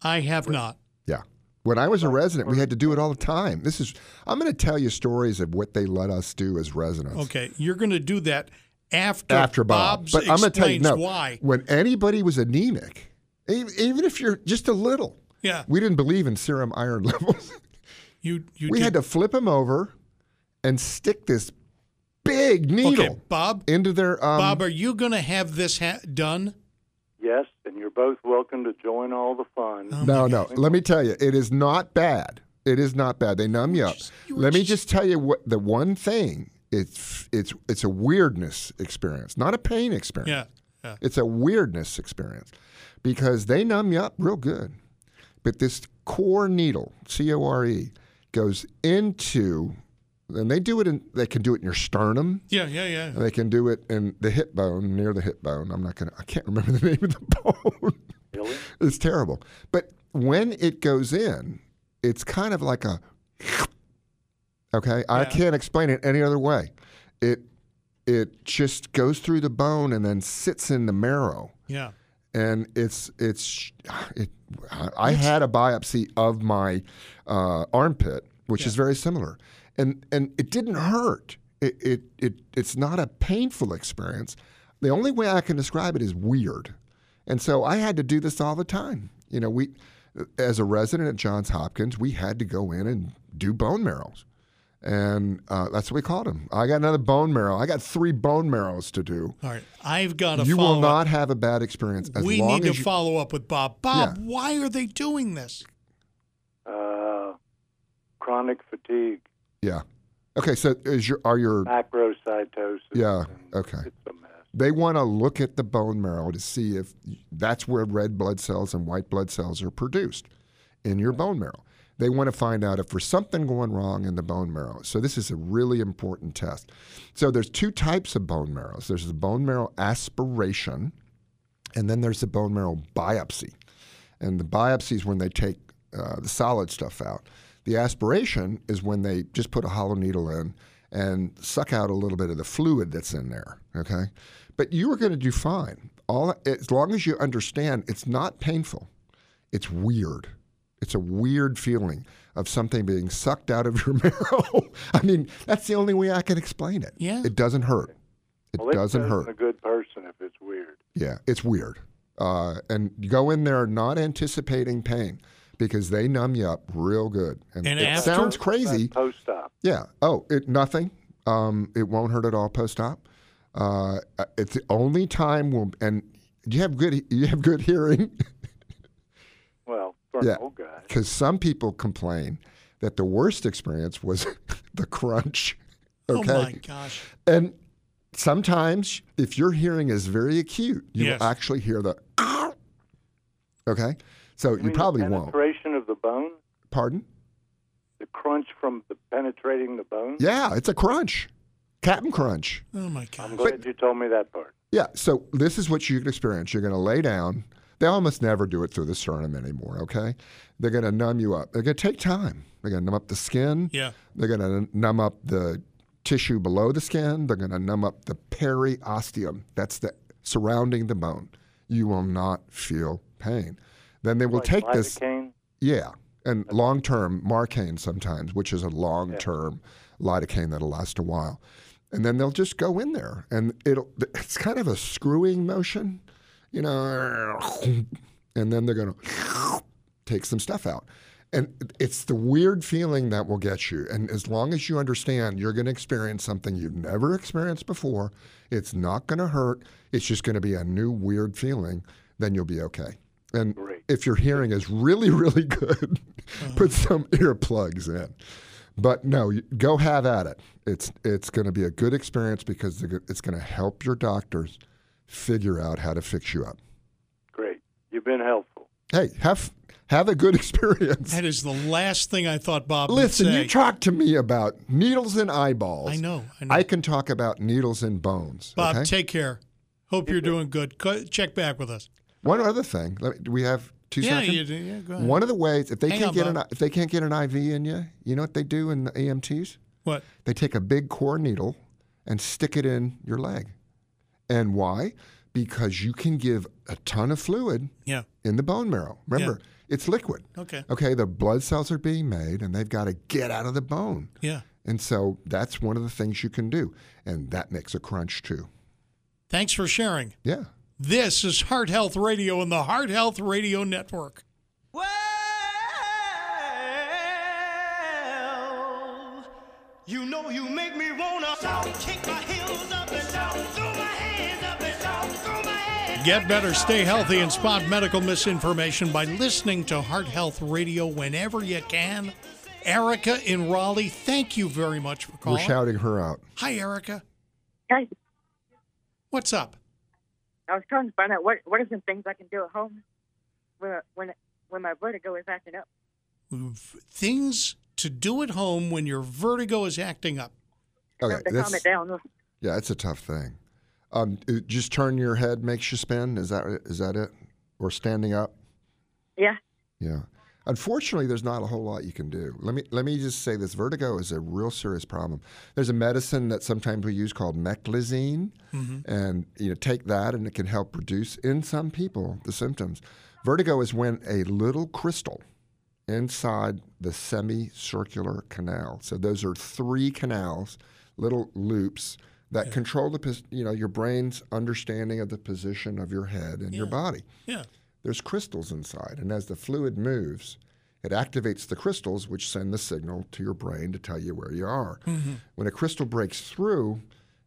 I have not. Yeah. When I was a resident, we had to do it all the time. This is. I'm going to tell you stories of what they let us do as residents. Okay, you're going to do that after after Bob. Bob's but I'm going to tell you, explains no. why. When anybody was anemic, e- even if you're just a little, Yeah, we didn't believe in serum iron levels. you you we did. had to flip them over and stick this big needle Okay, Bob. into their. Um, Bob, are you going to have this ha- done? Yes, and you're both welcome to join all the fun. Oh, no, no. Let me tell you, it is not bad. It is not bad. They numb you up. you Let me just- just tell you what the one thing. It's it's it's a weirdness experience, not a pain experience. Yeah. Yeah. It's a weirdness experience because they numb you up real good. But this core needle, C O R E, goes into, and they do it in, they can do it in your sternum. Yeah, yeah, yeah. and They can do it in the hip bone, near the hip bone. I'm not going to, I can't remember the name of the bone. Really? it's terrible. But when it goes in, it's kind of like a, okay? I can't explain it any other way. It, it just goes through the bone and then sits in the marrow Yeah. And it's it's it. I had a biopsy of my uh, armpit, which is very similar, and and it didn't hurt. It, it it it's not a painful experience. The only way I can describe it is weird, and so I had to do this all the time. You know, we as a resident at Johns Hopkins, we had to go in and do bone marrows. And uh, that's what we called him. I got another bone marrow. I got three bone marrows to do. All right, I've got a. You follow will not up. have a bad experience as we long need to you, follow up with Bob. Bob, Yeah. why are they doing this? Uh, chronic fatigue, Yeah. Okay. So is your are your macrocytosis. Yeah, okay. It's a mess. they want to look at the bone marrow to see if that's where red blood cells and white blood cells are produced in your bone marrow. They want to find out if there's something going wrong in the bone marrow. So this is a really important test. So there's two types of bone marrows. There's the bone marrow aspiration, and then there's the bone marrow biopsy. And the biopsy is when they take uh, the solid stuff out. The aspiration is when they just put a hollow needle in and suck out a little bit of the fluid that's in there. Okay, but you are going to do fine. All as long as you understand, it's not painful. It's weird. It's a weird feeling of something being sucked out of your marrow. I mean, that's the only way I can explain it. Yeah. It doesn't hurt. It well, it doesn't hurt. A good person if it's weird. Yeah, it's weird. Uh, and go in there not anticipating pain because they numb you up real good. And, And it after- sounds crazy. Post op. Yeah. Oh, it nothing. Um, it won't hurt at all post op. Uh, it's the only time we'll and you have good you have good hearing Well, Yeah. Oh, old guy. because some people complain that the worst experience was the crunch. Okay. Oh my gosh. And sometimes, if your hearing is very acute, you Yes. will actually hear the. Okay, so you, mean probably the won't. penetration of the bone, Pardon? the crunch from the penetrating the bone. Yeah, it's a crunch, Captain Crunch. Oh my I'm gosh. glad you told me that part. Yeah, so this is what you can experience. You're going to lay down. They almost never do it through the sternum anymore. Okay, they're going to numb you up. They're going to take time. They're going to numb up the skin. Yeah. They're going to numb up the tissue below the skin. They're going to numb up the periosteum. That's the surrounding the bone. You will not feel pain. Then they will Like take this. lidocaine? Yeah, and long term Marcaine sometimes, which is a long term lidocaine that'll last a while, and then they'll just go in there, and it'll. It's kind of a screwing motion, you know, and then they're gonna take some stuff out. And it's the weird feeling that will get you. And as long as you understand you're going to experience something you've never experienced before, it's not going to hurt. It's just going to be a new weird feeling, then you'll be okay. And Great. if your hearing is really, really good, mm-hmm. put some earplugs in. But no, go have at it. It's it's going to be a good experience because it's going to help your doctors figure out how to fix you up. Great. You've been helpful. Hey, have have a good experience. That is the last thing I thought Bob Listen, would say. you talk to me about needles and eyeballs. I know. I know. I can talk about needles and bones. Bob, okay? take care. Hope you're doing good. Check back with us. One other thing. Let me, do we have two yeah, seconds? you. Yeah, go ahead. One of the ways, if they Hang can't on, get an if they can't get an IV in you, you know what they do in the EMTs? What? They take a big core needle and stick it in your leg. And why? Because you can give a ton of fluid Yeah. in the bone marrow. Remember, it's liquid. Okay. Okay, the blood cells are being made and they've got to get out of the bone. Yeah. And so that's one of the things you can do. And that makes a crunch too. Thanks for sharing. Yeah. This is Heart Health Radio and the Heart Health Radio Network. Well, you know you make me wanna shout, kick my heels up and shout, Get better, stay healthy, and spot medical misinformation by listening to Heart Health Radio whenever you can. Erica in Raleigh, thank you very much for calling. We're shouting her out. Hi, Erica. Guys, What's up? I was trying to find out what what are some things I can do at home when when when my vertigo is acting up. Things to do at home when your vertigo is acting up. Okay. to calm it down. Yeah, it's a tough thing. Um, just turn your head makes you spin. Is that is that it? Or standing up? Yeah. Yeah. Unfortunately, there's not a whole lot you can do. Let me let me just say this: vertigo is a real serious problem. There's a medicine that sometimes we use called meclizine, and you know take that, and it can help reduce in some people the symptoms. Vertigo is when a little crystal inside the semicircular canal. So those are three canals, little loops that control the you know your brain's understanding of the position of your head and your body Yeah. there's crystals inside, and as the fluid moves, It activates the crystals, which send the signal to your brain to tell you where you are. Mm-hmm. When a crystal breaks through,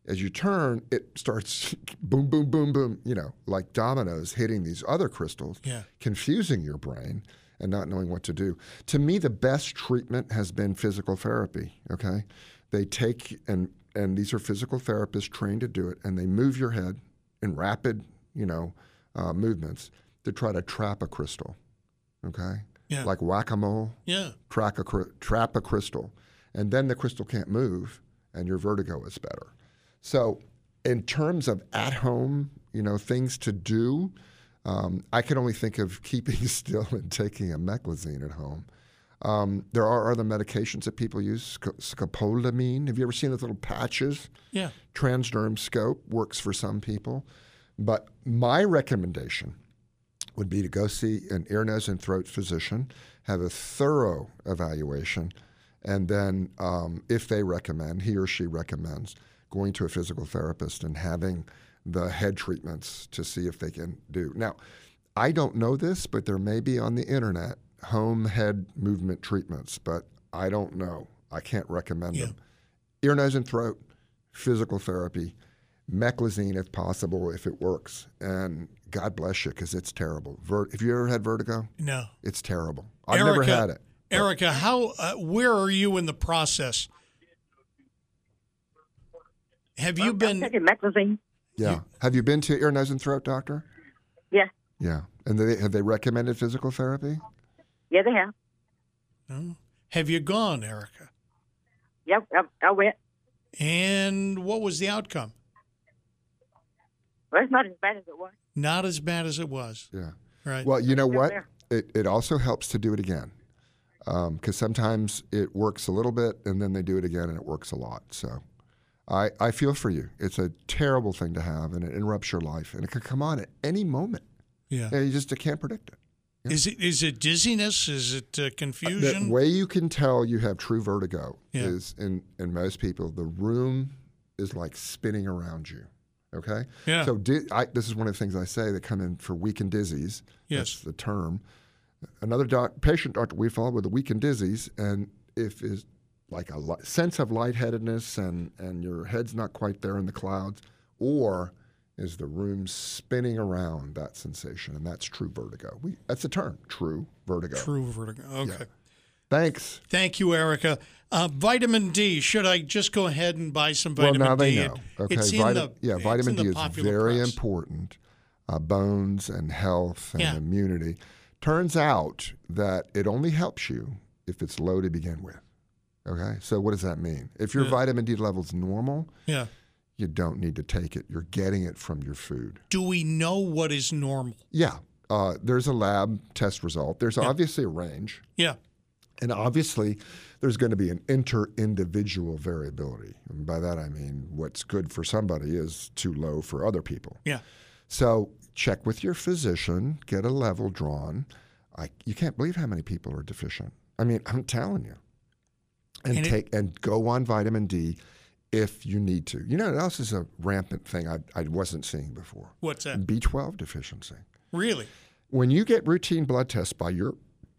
as you turn, it starts boom, boom, boom, boom, you know, like dominoes hitting these other crystals, Yeah. confusing your brain and not knowing what to do. To me, the best treatment has been physical therapy. Okay, they take and and these are physical therapists trained to do it, and they move your head in rapid, you know, uh, movements to try to trap a crystal. Okay, Yeah. like whack a mole Yeah. track a, trap a crystal, and then the crystal can't move, and your vertigo is better. So, in terms of at home, you know, things to do, um, I can only think of keeping still and taking a meclizine at home. Um, there are other medications that people use, sc- scopolamine. Have you ever seen those little patches? Yeah. Transderm Scop works for some people. But my recommendation would be to go see an ear, nose, and throat physician, have a thorough evaluation, and then, um, if they recommend, he or she recommends, going to a physical therapist and having the head treatments to see if they can do. Now, I don't know this, but there may be on the internet home head movement treatments, but I don't know. I can't recommend them. Ear, nose, and throat, physical therapy, meclizine if possible, if it works. And God bless you, because it's terrible. Ver- have you ever had vertigo? No. It's terrible. I've never had it. Erica, how uh, where are you in the process? Have you been taking meclizine? Yeah. Have you been to ear, nose, and throat doctor? Yeah, Yeah. And they, have they recommended physical therapy? Yeah, they have. No. Have you gone, Erica? Yep, I, I went. And what was the outcome? Well, it's not as bad as it was. Not as bad as it was. Yeah. Right. Well, you know what? It, it also helps to do it again um, because sometimes it works a little bit and then they do it again and it works a lot. So I, I feel for you. It's a terrible thing to have and it interrupts your life and it could come on at any moment. Yeah. And you just can't predict it. Is it is it dizziness? Is it uh, confusion? The way you can tell you have true vertigo Yeah. is in, in most people, the room is like spinning around you. Okay? Yeah. So di- I, this is one of the things I say that come in for weakened dizzies. Yes. That's the term. Another doc, patient, Dr. Wefald with a weakened dizzies, and if is like a li- sense of lightheadedness and, and your head's not quite there in the clouds, or is the room spinning around that sensation, and that's true vertigo. We, that's the term, true vertigo. True vertigo. Okay. Thanks. Thank you, Erica. Uh, vitamin D. Should I just go ahead and buy some vitamin D? Well, now they D? know. Okay, It's in the yeah, it's vitamin in D the is very press. important. Uh, bones and health and Yeah. immunity. Turns out that it only helps you if it's low to begin with. Okay, so what does that mean? If your Yeah. vitamin D level's normal, Yeah. You don't need to take it. You're getting it from your food. Do we know what is normal? Yeah, uh, there's a lab test result. There's obviously a range. Yeah. And obviously, there's going to be an inter-individual variability. And by that I mean what's good for somebody is too low for other people. Yeah. So check with your physician, get a level drawn. I, you can't believe how many people are deficient. I mean, I'm telling you. And, And it- take and go on vitamin D if you need to. You know what else is a rampant thing I, I wasn't seeing before? What's that? B12 deficiency. Really? When you get routine blood tests by your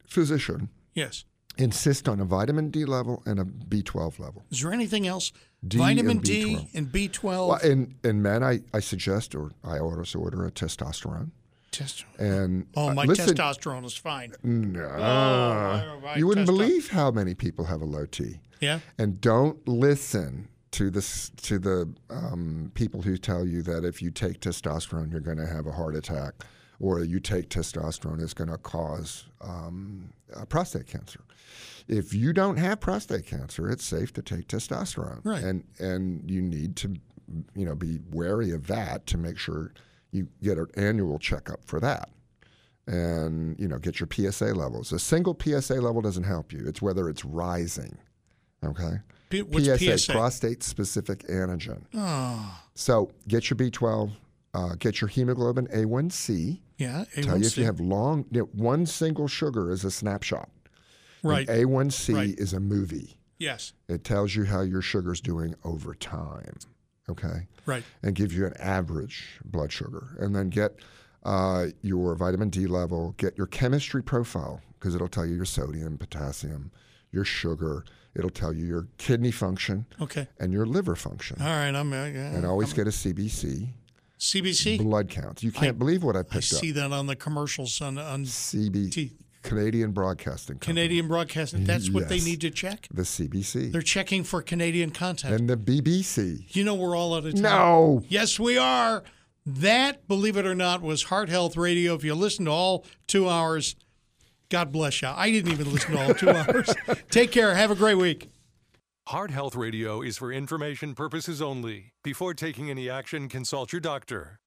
physician, Yes. insist on a vitamin D level and a B12 level. Is there anything else? D vitamin and D B12. and B12. Well, in, in men, I, I suggest or I also order a testosterone. Testosterone. And oh, uh, my listen, testosterone is fine. No, Oh, you wouldn't believe how many people have a low T. Yeah. And don't listen to this to the um, people who tell you that if you take testosterone, you're going to have a heart attack, or you take testosterone, it's going to cause um, prostate cancer. If you don't have prostate cancer, it's safe to take testosterone, Right. and and you need to, you know, be wary of that to make sure you get an annual checkup for that and you know get your PSA levels. A single PSA level doesn't help you. It's whether it's rising. Okay. What's PSA, PSA? prostate specific antigen. Oh, So get your B12, uh, get your hemoglobin A1C. yeah. Tell you if you have long, you know, one single sugar is a snapshot. And Right. A1C Right. is a movie. Yes. It tells you how your sugar's doing over time. Okay Right. and give you an average blood sugar. And then get uh, your vitamin D level, get your chemistry profile. because it'll tell you your sodium, potassium, your sugar. It'll tell you your kidney function Okay. and your liver function. All right. I'm. Uh, yeah, and always I'm- get a CBC CBC. blood count. You can't believe what I I picked up. You see that on the commercials on on CB Canadian Broadcasting Company. Canadian Broadcasting. That's what they need to check. The CBC. They're checking for Canadian content. and the BBC. You know we're all out of time. No. Yes, we are. That, believe it or not, was Heart Health Radio. If you listen to all two hours, God bless you. I didn't even listen to all two hours. Take care. Have a great week. Heart Health Radio is for information purposes only. Before taking any action, consult your doctor.